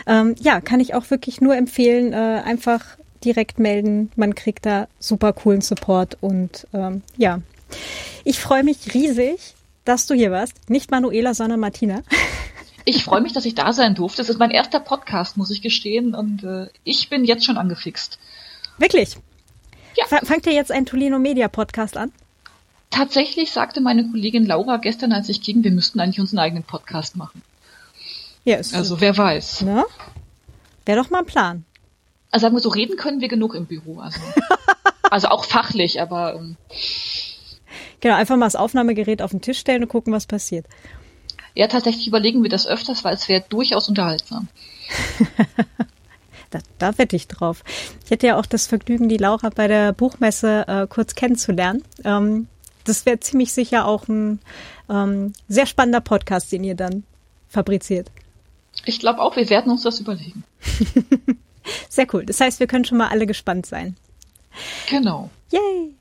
Ähm, ja, kann ich auch wirklich nur empfehlen, äh, einfach direkt melden. Man kriegt da super coolen Support und ähm, ja, ich freue mich riesig, dass du hier warst. Nicht Manuela, sondern Martina. Ich freue mich, dass ich da sein durfte. Das ist mein erster Podcast, muss ich gestehen. Und äh, ich bin jetzt schon angefixt. Wirklich? Ja. fangt ihr jetzt ein Tolino Media Podcast an? Tatsächlich sagte meine Kollegin Laura gestern, als ich ging, wir müssten eigentlich unseren eigenen Podcast machen. Ja, ist Also wer weiß. Ne? Wäre doch mal ein Plan. Also sagen wir so, reden können wir genug im Büro. Also, also auch fachlich, aber. Ähm, genau, einfach mal das Aufnahmegerät auf den Tisch stellen und gucken, was passiert. Ja, tatsächlich überlegen wir das öfters, weil es wäre durchaus unterhaltsam. da, da wette ich drauf. Ich hätte ja auch das Vergnügen, die Laura bei der Buchmesse äh, kurz kennenzulernen. Ähm, das wäre ziemlich sicher auch ein ähm, sehr spannender Podcast, den ihr dann fabriziert. Ich glaube auch, wir werden uns das überlegen. sehr cool. Das heißt, wir können schon mal alle gespannt sein. Genau. Yay.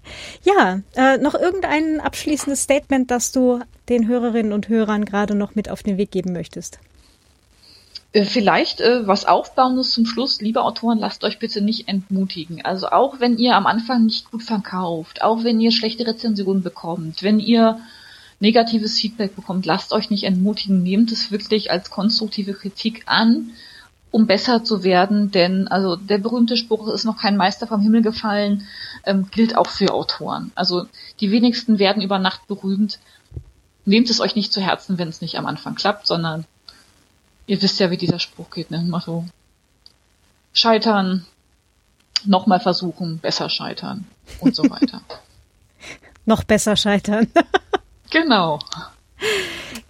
Ja, äh, noch irgendein abschließendes Statement, das du den Hörerinnen und Hörern gerade noch mit auf den Weg geben möchtest? Äh, vielleicht äh, was Aufbauendes zum Schluss. Liebe Autoren, lasst euch bitte nicht entmutigen. Also auch wenn ihr am Anfang nicht gut verkauft, auch wenn ihr schlechte Rezensionen bekommt, wenn ihr negatives Feedback bekommt, lasst euch nicht entmutigen. Nehmt es wirklich als konstruktive Kritik an um besser zu werden, denn also der berühmte Spruch ist noch kein Meister vom Himmel gefallen, ähm, gilt auch für Autoren. Also die wenigsten werden über Nacht berühmt. Nehmt es euch nicht zu Herzen, wenn es nicht am Anfang klappt, sondern ihr wisst ja, wie dieser Spruch geht, ne? Mal so scheitern, nochmal versuchen, besser scheitern und so weiter. noch besser scheitern. genau.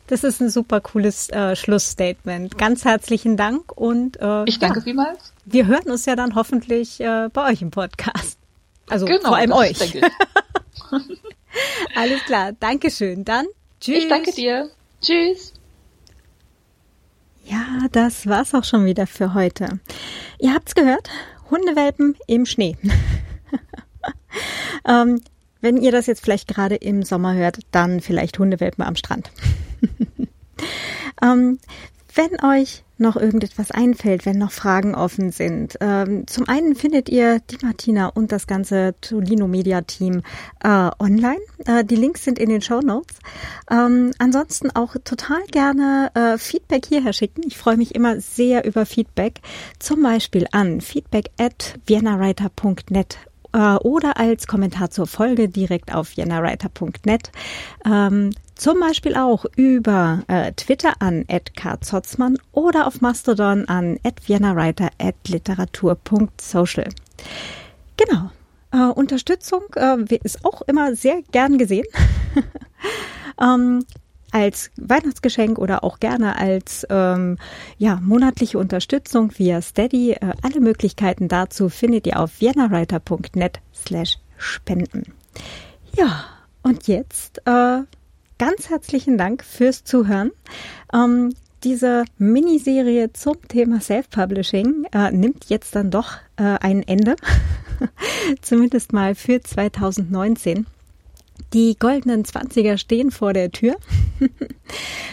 Das ist ein super cooles äh, Schlussstatement. Ganz herzlichen Dank und äh, ich danke ja, vielmals. Wir hören uns ja dann hoffentlich äh, bei euch im Podcast. Also genau, vor allem euch. Alles klar, Dankeschön. Dann tschüss. Ich danke dir. Tschüss. Ja, das war's auch schon wieder für heute. Ihr habt's gehört, Hundewelpen im Schnee. ähm, wenn ihr das jetzt vielleicht gerade im Sommer hört, dann vielleicht Hundewelpen am Strand. ähm, wenn euch noch irgendetwas einfällt, wenn noch Fragen offen sind. Ähm, zum einen findet ihr die Martina und das ganze Tolino Media Team äh, online. Äh, die Links sind in den Show Notes. Ähm, ansonsten auch total gerne äh, Feedback hierher schicken. Ich freue mich immer sehr über Feedback. Zum Beispiel an feedback at viennawriter.net äh, oder als Kommentar zur Folge direkt auf jennawriter.net. Ähm, zum Beispiel auch über äh, Twitter an @karzotzmann oder auf Mastodon an @viennawriter@literatur.social. Genau. Äh, Unterstützung äh, ist auch immer sehr gern gesehen. ähm, als Weihnachtsgeschenk oder auch gerne als ähm, ja, monatliche Unterstützung via Steady. Äh, alle Möglichkeiten dazu findet ihr auf viennawriter.net slash spenden. Ja, und jetzt äh, ganz herzlichen Dank fürs Zuhören. Ähm, diese Miniserie zum Thema Self-Publishing äh, nimmt jetzt dann doch äh, ein Ende, zumindest mal für 2019. Die goldenen Zwanziger stehen vor der Tür.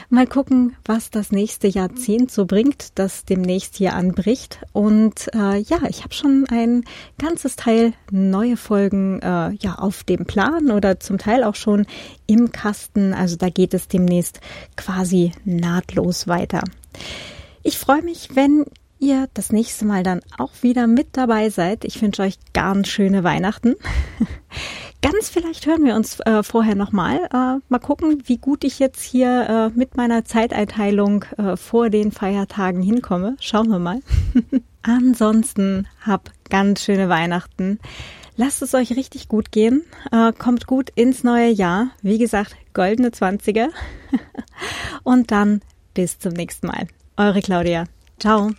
Mal gucken, was das nächste Jahrzehnt so bringt, das demnächst hier anbricht. Und äh, ja, ich habe schon ein ganzes Teil neue Folgen äh, ja auf dem Plan oder zum Teil auch schon im Kasten. Also da geht es demnächst quasi nahtlos weiter. Ich freue mich, wenn ihr das nächste Mal dann auch wieder mit dabei seid. Ich wünsche euch ganz schöne Weihnachten. Ganz vielleicht hören wir uns äh, vorher nochmal. Äh, mal gucken, wie gut ich jetzt hier äh, mit meiner Zeiteinteilung äh, vor den Feiertagen hinkomme. Schauen wir mal. Ansonsten hab ganz schöne Weihnachten. Lasst es euch richtig gut gehen. Äh, kommt gut ins neue Jahr. Wie gesagt, goldene Zwanziger. Und dann bis zum nächsten Mal. Eure Claudia. Ciao.